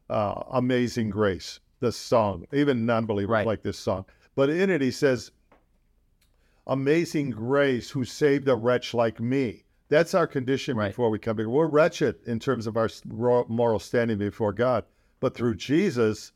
uh, "Amazing Grace," the song. Even non-believers Right. like this song. But in it, he says, "Amazing Grace, who saved a wretch like me." That's our condition Right. before we come here. We're wretched in terms of our moral standing before God, but through Jesus,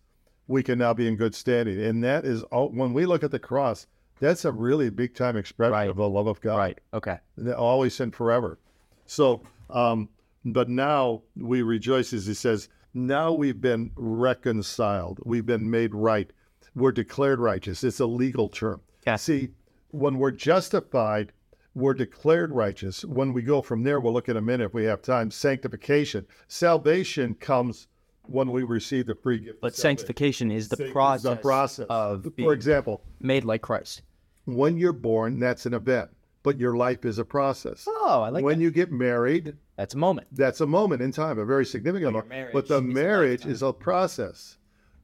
we can now be in good standing. And that is all, when we look at the cross. That's a really big time expression Right. of the love of God Right. Okay. always and forever. So, um, but now we rejoice as he says, now we've been reconciled. We've been made right. We're declared righteous. It's a legal term. Yeah. See, when we're justified, we're declared righteous. When we go from there, we'll look in a minute if we have time. Sanctification. Salvation comes when we receive the free gift. But sanctification is the process, the process. of For example, made like Christ. when you're born, that's an event, but your life is a process. Oh, I like when that. you get married, That's a moment. that's a moment in time, a very significant moment. marriage But the marriage is a process.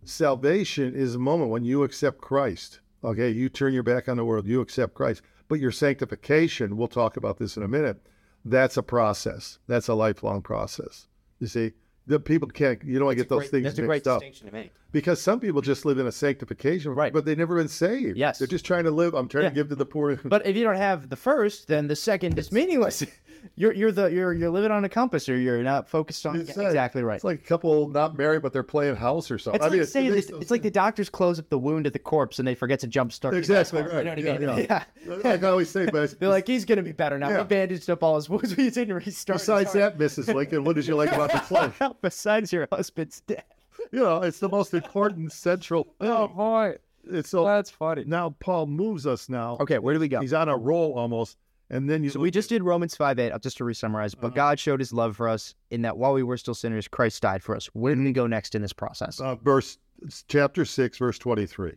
Salvation is a moment when you accept Christ. Okay, you turn your back on the world, you accept Christ. But your sanctification, we'll talk about this in a minute, that's a process. That's a lifelong process. You see, the people can't, you don't want to get those things That's a great up. distinction to make. Because some people just live in a sanctification, Right. but they've never been saved. Yes. They're just trying to live. I'm trying Yeah. to give to the poor. But if you don't have the first, then the second is meaningless. [laughs] You're you're the you're you're living on a compass, or you're not focused on. It's Yeah, like- exactly right. It's like a couple not married, but they're playing house or something. It's I mean, like saying makes this, no it's like the doctors close up the wound of the corpse and they forget to jump start. Exactly right. You know what I Yeah, mean? yeah. [laughs] Like I always say, but [laughs] They're like, he's gonna be better now. Yeah. We bandaged up all his wounds. [laughs] We didn't restart. besides that, Mrs. Lincoln, what did you like about the play? Besides your husband's death. you know, it's the most important central. Oh boy, It's so that's funny. now Paul moves us now. Okay, where do we go? He's on a roll almost, and then you. So we just did Romans 5 8, just to re-summarize. But Uh-huh. God showed his love for us in that while we were still sinners, Christ died for us. Where did we go next in this process? uh, verse chapter six, verse twenty-three.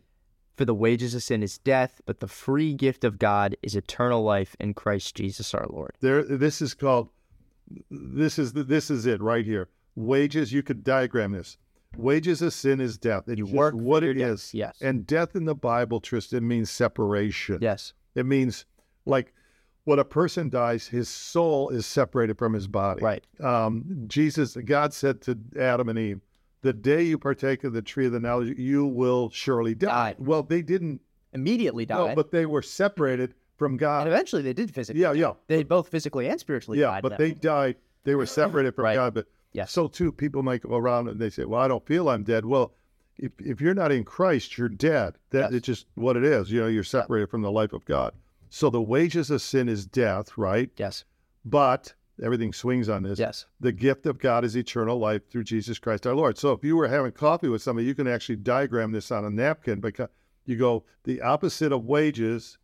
For the wages of sin is death, but the free gift of God is eternal life in Christ Jesus our Lord. There, this is called. This is this is it right here. Wages. You could diagram this. Wages of sin is death. It's You work what it death. is. Yes. And death in the Bible, Tristan, means separation. Yes. It means like when a person dies, his soul is separated from his body. Right. Um, Jesus, God said to Adam and Eve, "The day you partake of the tree of the knowledge, you will surely die." Die. Well, they didn't. Immediately die, No, but they were separated from and God. eventually they did physically. Yeah, yeah, They both physically and spiritually yeah. died. But they died. They were separated from Right. God. But Yes. so too, people might go around and they say, "Well, I don't feel I'm dead." Well, if if you're not in Christ, you're dead. That Yes. it's just what it is. You know, you're separated from the life of God. So the wages of sin is death, right? Yes. But everything swings on this. Yes. The gift of God is eternal life through Jesus Christ our Lord. So if you were having coffee with somebody, you can actually diagram this on a napkin because you go, the opposite of wages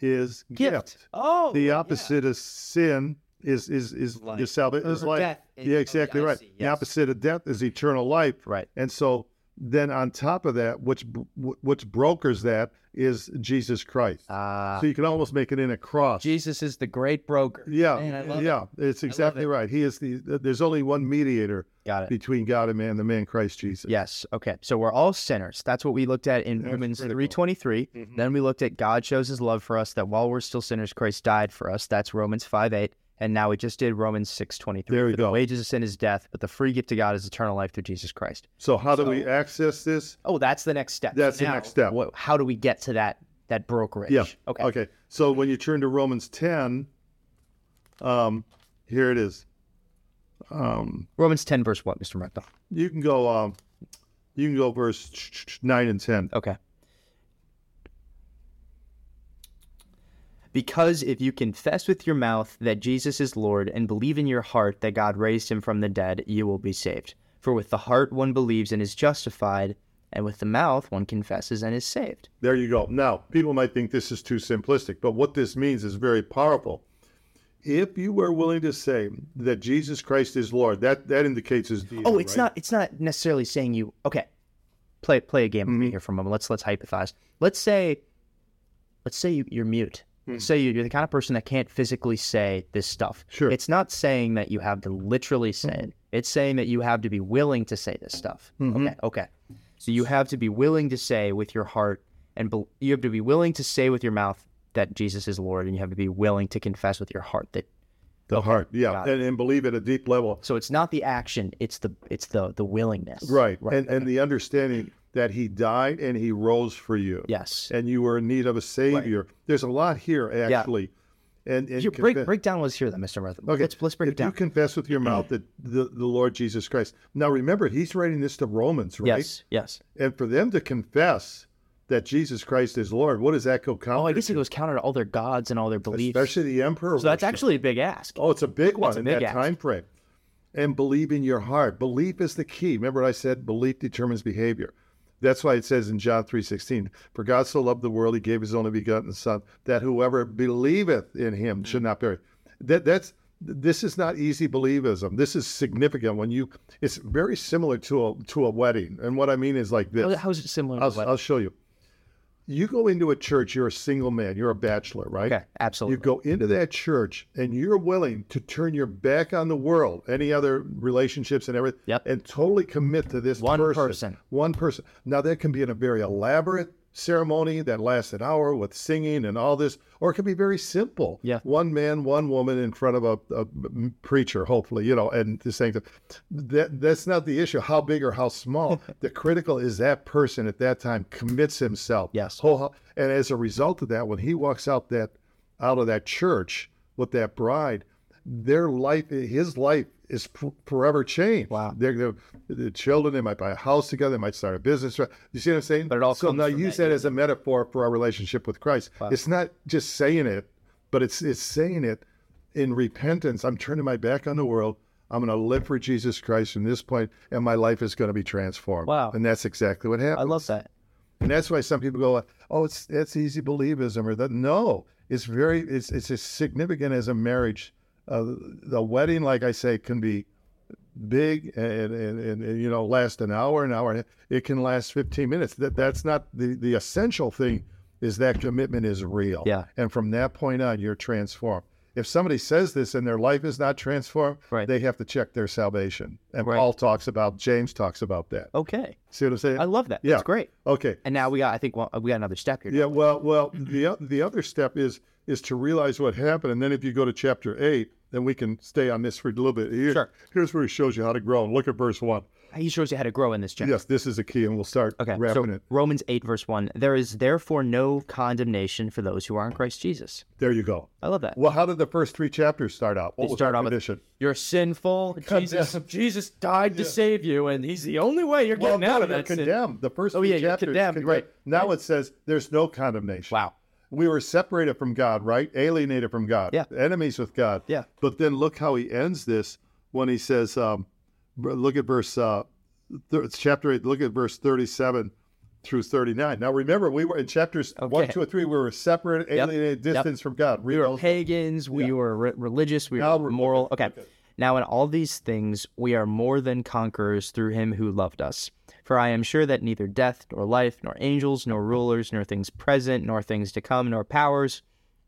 is gift. Oh. The opposite of sin is is is Life. is salvation is life. death yeah, exactly right. see, The opposite of death is eternal life. Right. And so then on top of that, which which brokers that is Jesus Christ. Uh, so you can almost make it in a cross. Jesus is the great broker. Yeah, Man, I love it. yeah, it's exactly it. right. He is the. There's only one mediator Got it. between God and man, the man Christ Jesus. Yes. Okay. So we're all sinners. That's what we looked at in That's Romans critical. three twenty three. Mhm. Then we looked at God shows His love for us that while we're still sinners, Christ died for us. That's Romans five eight. And now we just did Romans six twenty three. There we The go. wages of sin is death, but the free gift of God is eternal life through Jesus Christ. So how do we access this? Oh, that's the next step. That's the next step. What, how do we get to that that brokerage? Yeah. Okay. Okay. So when you turn to Romans 10, um, here it is. Um, Romans ten verse what, Mr. Murtha? you can go. Um, you can go verse nine and ten. Okay. Because if you confess with your mouth that Jesus is Lord and believe in your heart that God raised him from the dead, you will be saved. For with the heart one believes and is justified, and with the mouth one confesses and is saved. There you go. Now, people might think this is too simplistic, but what this means is very powerful. If you are willing to say that Jesus Christ is Lord, that that indicates his deity. Oh, it's right? not it's not necessarily saying you okay. Play play a game with Mm-hmm. me here for a moment. Let's let's hypothesize. Let's say let's say you, you're mute. Let's say you- you're the kind of person that can't physically say this stuff. Hmm. Sure. It's not saying that you have to literally say it. It's saying that you have to be willing to say this stuff. Mm-hmm. Okay. Okay. So you have to be willing to say with your heart and be, you have to be willing to say with your mouth that Jesus is Lord and you have to be willing to confess with your heart that the heart. Yeah, and, and believe at a deep level. so it's not the action, it's the it's the the willingness. Right. Right. And and the understanding that he died and he rose for you. Yes. And you were in need of a savior. There's a lot here actually. And, and Here, break break down what's here then, Mr. Murtha. Okay. Let's let's break if it down. you confess with your mouth that the, the Lord Jesus Christ. Now remember, he's writing this to Romans, right? Yes, yes. And for them to confess that Jesus Christ is Lord, what does that go counter? Oh, I guess it goes counter to all their gods and all their beliefs. especially the emperor. so that's worship. actually a big ask. Oh, it's a big one a in big that ask. time frame. And believe in your heart. Belief is the key. Remember what I said? Belief determines behavior. That's why it says in John 3.16, For God so loved the world, he gave his only begotten Son, that whoever believeth in him should mm. not perish. That that's this is not easy believism. This is significant when you it's very similar to a to a wedding. And what I mean is like this. how is it similar? I'll? I'll show you. You go into a church, you're a single man, you're a bachelor, right? okay, absolutely. You go into that church and you're willing to turn your back on the world, any other relationships and everything, Yep. and totally commit to this One person. person. One person. Now that can be in a very elaborate ceremony that lasts an hour with singing and all this, or it can be very simple. Yeah. One man, one woman in front of a, a preacher, hopefully, you know, and the saying that that's not the issue. How big or how small. [laughs] the critical is that person at that time commits himself. Yes. Whole, and as a result of that, when he walks out that out of that church with that bride, their life, his life is forever changed. Wow. They're, they're, the children, they might buy a house together, they might start a business. You see what I'm saying? But it all so now use that that as a metaphor for our relationship with Christ. It's not just saying it, but it's it's saying it in repentance. I'm turning my back on the world. I'm going to live for Jesus Christ from this point, and my life is going to be transformed. Wow. And that's exactly what happened. I love that. And that's why some people go, "Oh, it's it's easy believism," or that. No, it's very it's it's as significant as a marriage. Uh, the wedding, like I say, can be big and, and, and, and, you know last an hour, an hour. It can last 15 minutes. That that's not the the essential thing. Is that commitment is real? Yeah. And from that point on, you're transformed. If somebody says this and their life is not transformed, Right. they have to check their salvation. And Right. Paul talks about, James talks about that. Okay. See what I'm saying? I love that. Yeah. That's great. okay. And now we got, I think well, we got another step here. Yeah, well, well, the the other step is is to realize what happened, and then if you go to chapter eight, then we can stay on this for a little bit. Here- Sure. Here's where he shows you how to grow. Look at verse one. He shows you how to grow in this chapter. Yes, this is a key, and we'll start Okay, wrapping so it. Romans 8, verse 1. There is therefore no condemnation for those who are in Christ Jesus. There you go. I love that. Well, how did the first three chapters start out? What They was start our off with- You're sinful. Jesus, Jesus died to save you, and he's the only way you're Well, getting out of they're that sin. The first Oh, three yeah, you're chapters. condemned, right. Now it says there's no condemnation. Wow. We were separated from God, right? Alienated from God. Yeah. Enemies with God. Yeah. But then look how he ends this when he says, um, look at verse, uh, th- chapter 8, look at verse 37 through 39. Now remember, we were in chapters 1, 2, and 3, we were separated, alienated, Yep. distance from God. We were pagans. We Yeah. were re- religious. We Now were we're- moral. Okay. okay. Now, in all these things, we are more than conquerors through him who loved us. For I am sure that neither death, nor life, nor angels, nor rulers, nor things present, nor things to come, nor powers,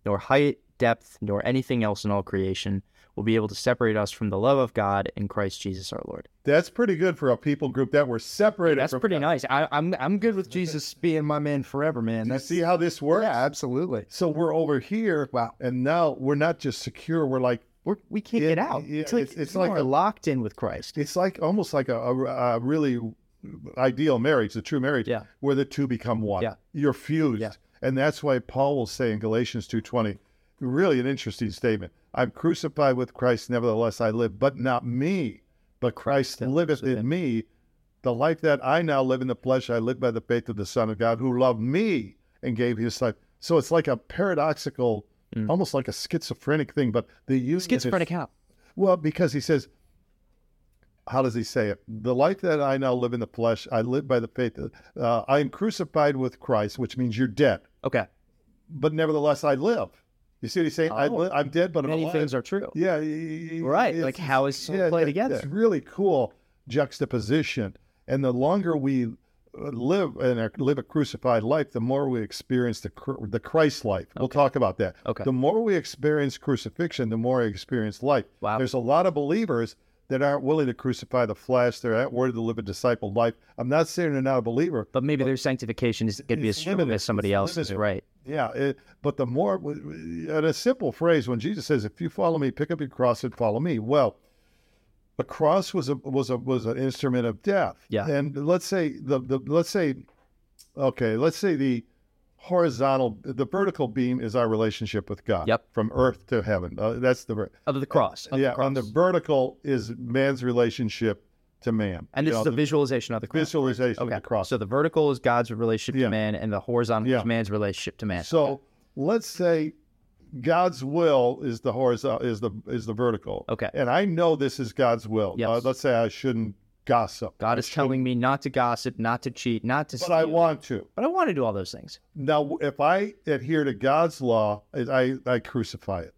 nor height, depth, nor anything else in all creation will be able to separate us from the love of God in Christ Jesus our Lord. That's pretty good for a people group that were separated That's from pretty God. nice. I, I'm I'm good with Jesus [laughs] being my man forever, man. You That's see how this works? yeah, absolutely. So we're over here. Wow. And now we're not just secure, we're like, We're, we can't Yeah, get out. yeah, it's like, it's- it's you like are a- locked in with Christ. it's like almost like a, a, a really ideal marriage, the true marriage, Yeah. where the two become one. Yeah. You're fused. Yeah. And that's why Paul will say in Galatians 2.20, really an interesting statement. I'm crucified with Christ, nevertheless I live, but not me, but Christ still liveth in me. The life that I now live in the flesh, I live by the faith of the Son of God who loved me and gave his life. So it's like a paradoxical, almost like a schizophrenic thing, but the Mm. Schizophrenic how? well, because he says, how does he say it? The life that I now live in the flesh, I live by the faith. Uh, I am crucified with Christ, which means you're dead, Okay. but nevertheless I live. You see what he's saying? I Oh. li- I'm dead, but I'm Many alive. things are true. Yeah, Right, like how is it yeah, play together? It's really cool juxtaposition, and the longer we uh, live and live a crucified life, the more we experience the the Christ life. We'll talk about that. Okay. The more we experience crucifixion, the more we experience life. Wow. There's a lot of believers that aren't willing to crucify the flesh. They're not willing to live a disciple life. I'm not saying they're not a believer. But maybe their sanctification is going to be as strong as somebody else's, right? Yeah, it, but the more, in a simple phrase, when Jesus says, "If you follow me, pick up your cross and follow me," well, the cross was a was a was an instrument of death. Yeah. and let's say the the let's say, okay, let's say the horizontal, the vertical beam is our relationship with God. Yep. from earth to heaven. Uh, that's the Of the cross. of the yeah. On the vertical is man's relationship to man. and You this know, is a the visualization of the cross. visualization Okay. of the cross. So the vertical is God's relationship Yeah. to man, and the horizontal Yeah. is man's relationship to man. So let's say God's will is the horizontal is the is the vertical. Okay. And I know this is God's will. Yes. Uh, let's say I shouldn't gossip. God is telling me not to gossip, not to cheat, not to but I want to. but I want to do all those things. Now, if I adhere to God's law, I I crucify it.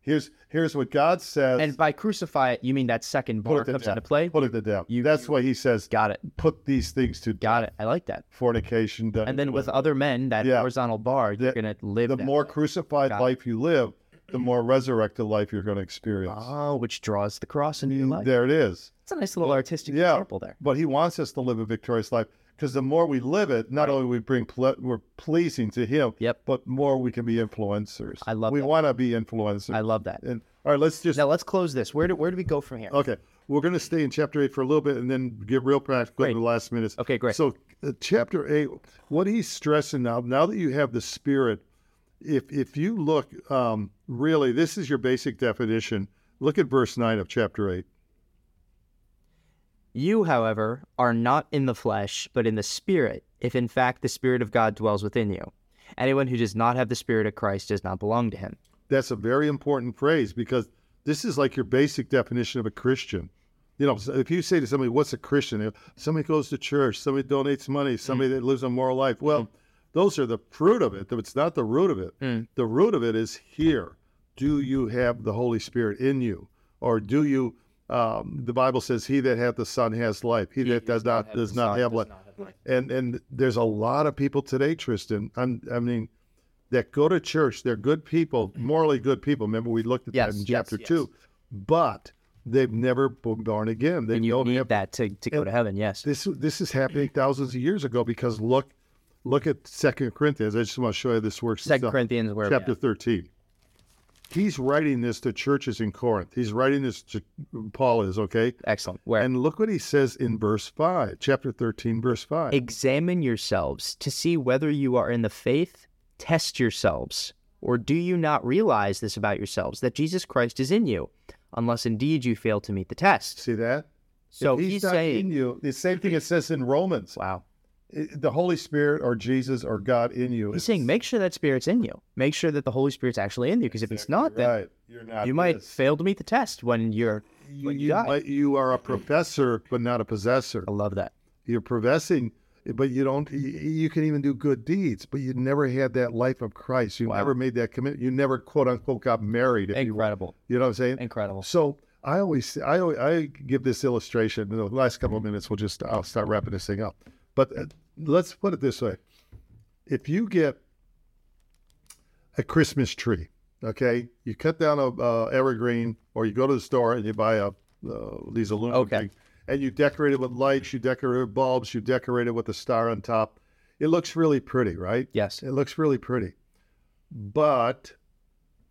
Here's here's what God says. And by crucify it, you mean that second bar comes death. into play? Put it to death. You- That's why he says, Got it. put these things to Got it. I like that. fornication. And then with other men, that Yeah. horizontal bar, you're The- going to live the more way. crucified Got it. life you live, the more resurrected life you're going to experience. Oh, which draws the cross into your life. There it is. It's a nice little artistic Yeah. example there. But he wants us to live a victorious life because the more we live it, not only we bring ple- we're pleasing to him, Yep. but more we can be influencers. I love We want to be influencers. I love that. and all right, let's just Now let's close this. Where do where do we go from here? okay. We're going to stay in chapter eight for a little bit and then get real practical in the last minutes. Okay, great. So uh, chapter eight, what he's stressing now, now that you have the spirit, if if you look, um, really, this is your basic definition. Look at verse nine of chapter eight. You, however, are not in the flesh, but in the Spirit, if in fact the Spirit of God dwells within you. Anyone who does not have the Spirit of Christ does not belong to him. That's a very important phrase because This is like your basic definition of a Christian. You know, if you say to somebody, "What's a Christian?" If Somebody goes to church, somebody donates money, somebody that lives a moral life. Well, those are the fruit of it. It's not the root of it. The root of it is here. Do you have the Holy Spirit in you, or do you? Um, the Bible says, "He that hath the Son has life. He, that does not does not have life." And and there's a lot of people today, Tristan. I'm, I mean, that go to church. They're good people, morally good people. Remember, we looked at Yes, that in yes, chapter yes. two. But they've never been born again. They And you don't need have that to, to go to heaven. Yes. this. This is happening thousands of years ago because look, look at Second Corinthians. I just want to show you this works. Second. Corinthians, where chapter thirteen. He's writing this to churches in Corinth. He's writing this to Paul is okay. excellent. Where And look what he says in verse five, chapter thirteen, verse five. examine yourselves to see whether you are in the faith. Test yourselves, or do you not realize this about yourselves that Jesus Christ is in you, unless indeed you fail to meet the test? See that? So If he's, he's not in saying, you. The same thing it says in Romans. "Wow." The Holy Spirit or Jesus or God in you. He's saying, make sure that spirit's in you. Make sure that the Holy Spirit's actually in you, because if it's not, then right. You're not. you might this. fail to meet the test when you're. You, when you you might- you are a professor, but not a possessor. I love that. You're professing, but you don't. You, can even do good deeds, but you never had that life of Christ. You Wow. never made that commitment. You never quote unquote got married. If you, Incredible. you know what I'm saying? Incredible. So I always I always, I give this illustration. In the last couple of minutes, we'll just I'll start wrapping this thing up. But uh, let's put it this way: if you get a Christmas tree, okay, you cut down a uh, evergreen, or you go to the store and you buy a uh, these aluminum Okay. thing, and you decorate it with lights, you decorate it with bulbs, you decorate it with a star on top. It looks really pretty, right? Yes. It looks really pretty, but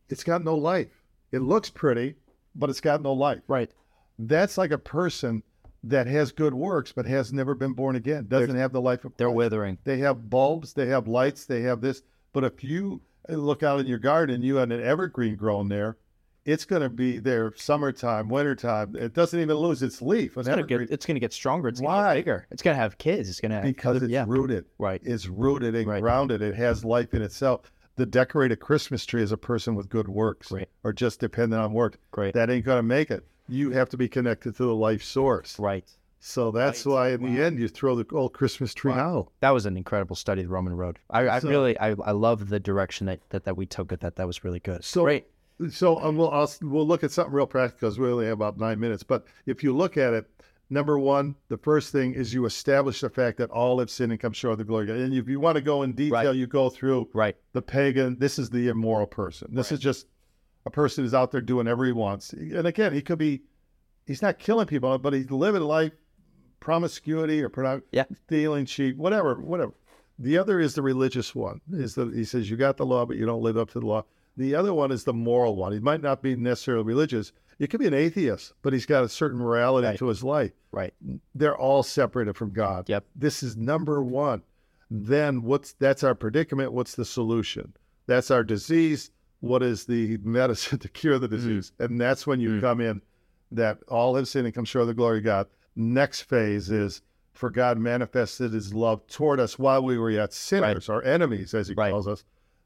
it's got no life. It looks pretty, but it's got no life. Right. That's like a person that has good works but has never been born again. Doesn't have the life of They're withering. They have bulbs, they have lights, they have this. But if you uh, look out in your garden, you had an evergreen growing there. It's going to be there summertime, wintertime. It doesn't even lose its leaf. It's gonna get. It's gonna get stronger. It's gonna get bigger. It's gonna have kids. It's gonna have because it's yeah. rooted. Right. It's rooted and Right. grounded. It has life in itself. The decorated Christmas tree is a person with good works or just dependent on work. Great. That ain't going to make it. You have to be connected to the life source. Right. So that's why in the end you throw the old Christmas tree out. That was an incredible study of the Roman road. I, I So- really, I, I love the direction that, that, that we took it. That that was really good. So Great. So um, we'll I'll, we'll look at something real practical because we only have about nine minutes. But if you look at it, number one, the first thing is you establish the fact that all have sinned and come short of the glory of God. And if you want to go in detail, Right. you go through Right. the pagan. This is the immoral person. This is just a person who's out there doing whatever he wants. And again, he could be, he's not killing people, but he's living life, promiscuity or porno- Yeah. stealing, cheat, whatever, whatever. The other is the religious one. Is that he says you got the law, but you don't live up to the law. The other one is the moral one. He might not be necessarily religious. It could be an atheist, but he's got a certain morality Right. to his life Right. they're all separated from God. Yep. This is number one. Then what's that's our predicament? What's the solution? That's our disease. What is the medicine [laughs] to cure the disease? And that's when you come in that all have sinned and come short of the glory of God. Next phase is for God manifested his love toward us while we were yet sinners our enemies, as he Right. calls us.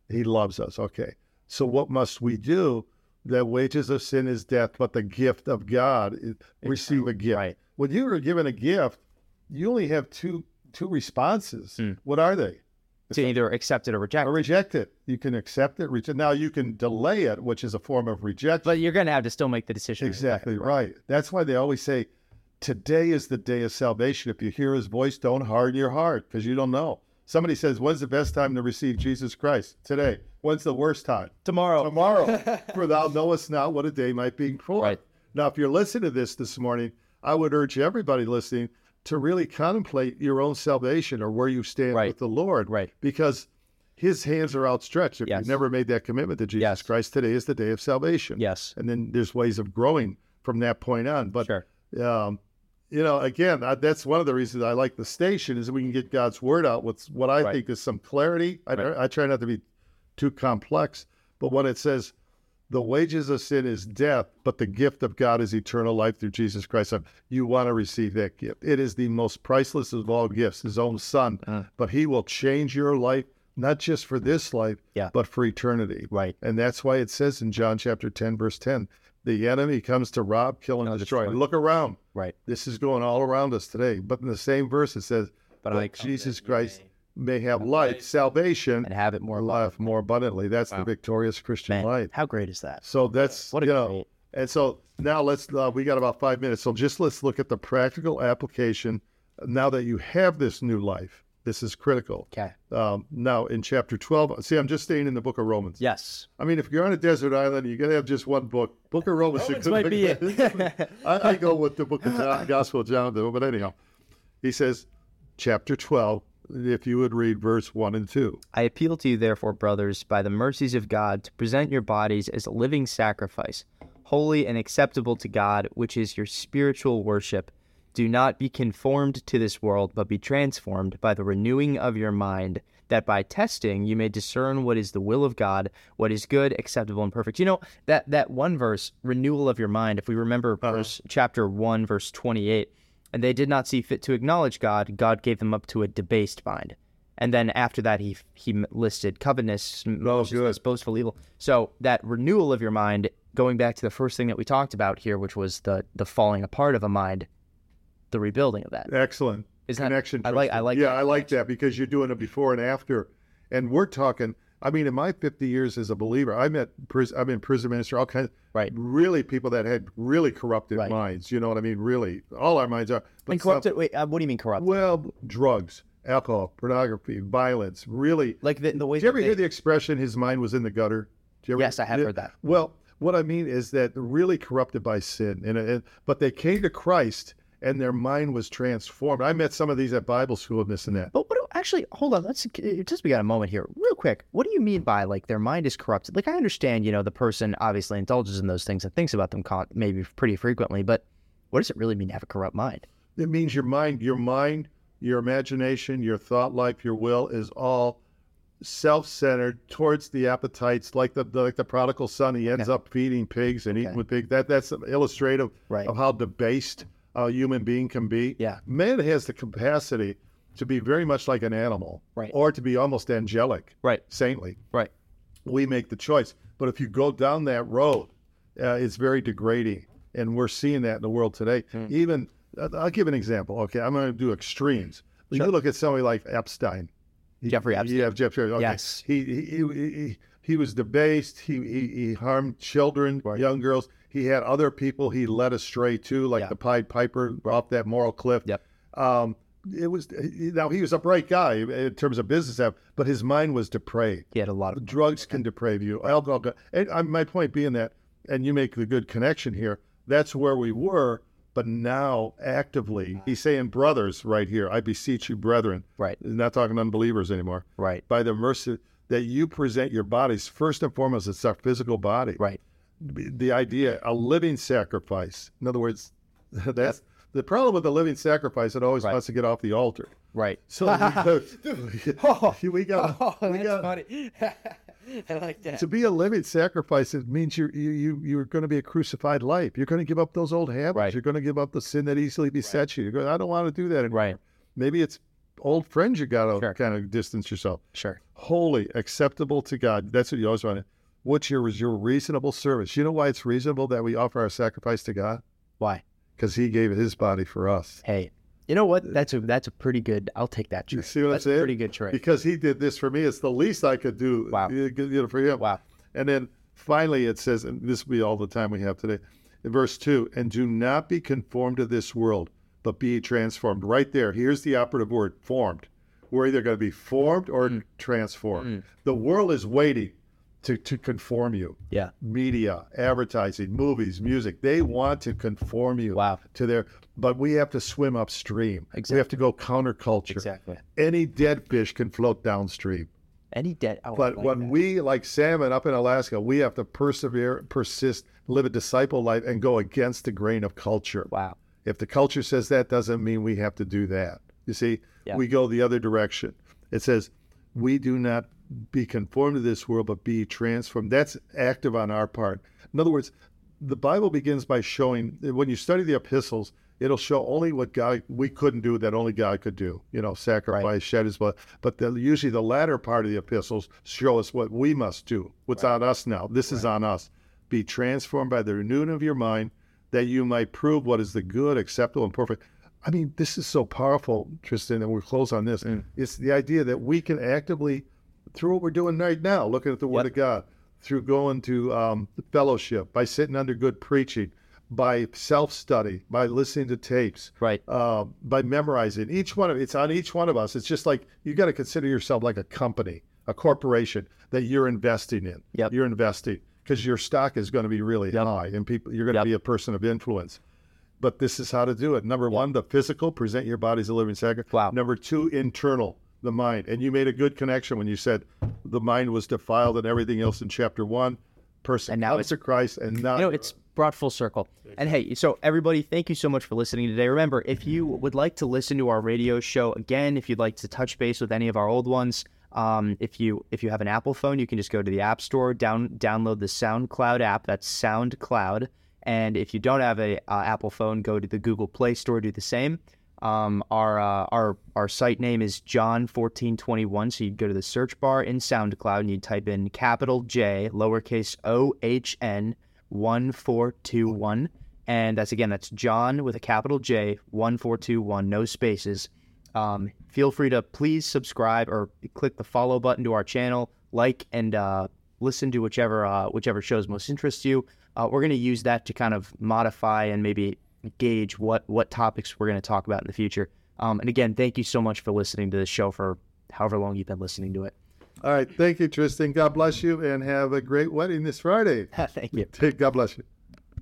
He loves us. Okay. So what must we do? The wages of sin is death, but the gift of God is receive a gift. Right. When you are given a gift, you only have two two responses. Hmm. What are they? To either accept it or reject. Or it. reject it. You can accept it. Reject. Now you can delay it, which is a form of rejection. But you're gonna have to still make the decision. Exactly right. That's why they always say, "Today is the day of salvation." If you hear His voice, don't harden your heart because you don't know. Somebody says, "When's the best time to receive Jesus Christ?" Today. When's the worst time? Tomorrow. Tomorrow. [laughs] For thou knowest not what a day might be for. Right. Now, if you're listening to this this morning, I would urge everybody listening to really contemplate your own salvation or where you stand Right. with the Lord. Right. Because His hands are outstretched. If Yes. you've never made that commitment to Jesus Yes. Christ, today is the day of salvation. Yes. And then there's ways of growing from that point on. But Sure. um, you know, again, I, that's one of the reasons I like the station is that we can get God's word out with what I Right. think is some clarity. I, Right. I try not to be too complex, but when it says the wages of sin is death, but the gift of God is eternal life through Jesus Christ, you want to receive that gift. It is the most priceless of all gifts, His own Son. Uh. But He will change your life, not just for this life, Yeah. but for eternity. Right. And that's why it says in John chapter 10, verse 10, the enemy comes to rob, kill, and No, destroy. destroy. Look around. Right. This is going all around us today. But in the same verse, it says, But but I Jesus Christ may have life, salvation, And have it more life more abundantly. That's the victorious Christian Man, life. how great is that? So that's What a you know, great- and so now let's uh, we got about five minutes. So just let's look at the practical application. Now that you have this new life, this is critical. Okay. Um, now in chapter twelve, see, I'm just staying in the book of Romans. Yes. I mean, if you're on a desert island, you got to have just one book. Book of Romans, Romans might be it. [laughs] I, I go with the book of John, [laughs] Gospel of John. But anyhow, he says, chapter twelve. If you would read verse one and two. I appeal to you, therefore, brothers, by the mercies of God, to present your bodies as a living sacrifice, holy and acceptable to God, which is your spiritual worship. Do not be conformed to this world, but be transformed by the renewing of your mind, that by testing you may discern what is the will of God, what is good, acceptable, and perfect. You know that that one verse, renewal of your mind. If we remember uh-huh. verse chapter one, verse twenty-eight, and they did not see fit to acknowledge God, God gave them up to a debased mind. And then after that, he he listed covetousness, oh, maliciousness, boastful evil. So that renewal of your mind, going back to the first thing that we talked about here, which was the the falling apart of a mind, the rebuilding of that. Excellent. Is that- connection. I like- I like Yeah, that I like that because you're doing it before and after, and we're talking. I mean, in my 50 years as a believer, I met pris- I'm in prison minister, all kinds, Right. Really, people that had really corrupted Right. minds. You know what I mean? Really, all our minds are. But And corrupted. Wait, uh, what do you mean corrupted? well, drugs, alcohol, pornography, violence. Really. Like the the way. Did you ever hear they- the expression "his mind was in the gutter"? You ever- Yes, I have Yeah. heard that. Well, what I mean is that they're really corrupted by sin, and, and but they came to Christ, and their mind was transformed. I met some of these at Bible school and this and that. But Actually, hold on. Let's just we got a moment here, real quick. What do you mean by like their mind is corrupted? Like I understand, you know, the person obviously indulges in those things and thinks about them maybe pretty frequently, but what does it really mean to have a corrupt mind? It means your mind, your mind, your imagination, your thought life, your will is all self-centered towards the appetites, like the, the like the prodigal son. He ends up feeding pigs and eating with pigs. That that's illustrative Right. of how debased a human being can be. Yeah. man has the capacity to be very much like an animal, Right. or to be almost angelic, Right. saintly. Right. we make the choice. But if you go down that road, uh, it's very degrading, and we're seeing that in the world today. Hmm. Even uh, I'll give an example. Okay, I'm going to do extremes. But You look at somebody like Epstein. He- Jeffrey Epstein. Yeah, Jeffrey. Okay. Yes. He he, he he he was debased. He he, he harmed children, young girls. He had other people he led astray too, like Yeah. the Pied Piper off that moral cliff. Yep. Um, it was now he was a bright guy in terms of business, but his mind was depraved He had a lot of drugs can deprave you. Alcohol. And uh, my point being that, and you make the good connection here. That's where we were, but now actively, he's saying, brothers, right here. I beseech you, brethren. Right. He's not talking unbelievers anymore. right, By the mercy that you present your bodies first and foremost. It's our physical body. right. The idea, a living sacrifice. In other words, [laughs] that's the problem with the living sacrifice. It always Right. wants to get off the altar. Right. So we, [laughs] [laughs] we got. Oh, we got funny. [laughs] I like that. to be a living sacrifice it means you're you, you you're going to be a crucified life you're going to give up those old habits Right. you're going to give up the sin that easily besets you you're going, i don't want to do that anymore. Right. maybe it's old friends you got to Sure. kind of distance yourself Sure. holy acceptable to god that's what you always want to what's your your reasonable service you know why it's reasonable that we offer our sacrifice to god Why? Because he gave his body for us Hey, you know what? That's a that's a pretty good. I'll take that you see what that's i'm saying a pretty good trade. because he did this for me it's the least i could do Wow. you know, for him Wow. And then finally it says, and this will be all the time we have today, in verse 2 and do not be conformed to this world, but be transformed. Right there, here's the operative word formed. We're either going to be formed or Mm. transformed. The world is waiting to, to conform you. Yeah. Media, advertising, movies, music, they want to conform you Wow. to their, but we have to swim upstream. We have to go counterculture. Exactly. Any dead fish can float downstream. Any debt. Oh, But like when that. we, like salmon up in Alaska, we have to persevere, persist, live a disciple life, and go against the grain of culture. Wow. If the culture says that, doesn't mean we have to do that. You see, Yeah. we go the other direction. It says, we do not be conformed to this world, but be transformed. That's active on our part. In other words, the Bible begins by showing when you study the epistles, it'll show only what God we couldn't do that only God could do. You know, sacrifice, right. shed His blood. But the, usually the latter part of the epistles show us what we must do. What's right. on us now? This right. is on us. Be transformed by the renewing of your mind, that you might prove what is the good, acceptable, and perfect. I mean, this is so powerful, Tristan, and we'll close on this. Mm. It's the idea that we can actively, through what we're doing right now, looking at the Word yep. of God, through going to um, fellowship, by sitting under good preaching, by self study, by listening to tapes, right? Uh, by memorizing each one of it's on each one of us. It's just like you got to consider yourself like a company, a corporation that you're investing in. Yep. You're investing because your stock is going to be really yep. high, and people you're going to yep. be a person of influence. But this is how to do it. Number one, the physical, present your body as a living sacrifice. Wow. Number two, internal, the mind. And you made a good connection when you said the mind was defiled and everything else in chapter one. Person and now it's to Christ, and now you know it's brought full circle. And hey, so everybody, thank you so much for listening today. Remember, if you would like to listen to our radio show again, if you'd like to touch base with any of our old ones, um, if you if you have an Apple phone, you can just go to the App Store, down download the SoundCloud app. That's SoundCloud. And if you don't have a uh, Apple phone, go to the Google Play Store, do the same. Um, our uh, our our site name is John fourteen twenty one. So you'd go to the search bar in SoundCloud and you'd type in capital J lowercase O H N 1421. And that's again, that's John with a capital J, 1421, no spaces. Um, feel free to please subscribe or click the follow button to our channel, like and uh, listen to whichever uh, whichever shows most interest you. Uh, we're going to use that to kind of modify and maybe gauge what what topics we're going to talk about in the future. Um, and again, thank you so much for listening to the show for however long you've been listening to it. All right. Thank you, Tristan. God bless you and have a great wedding this Friday. [laughs] Thank you. [laughs] God bless you.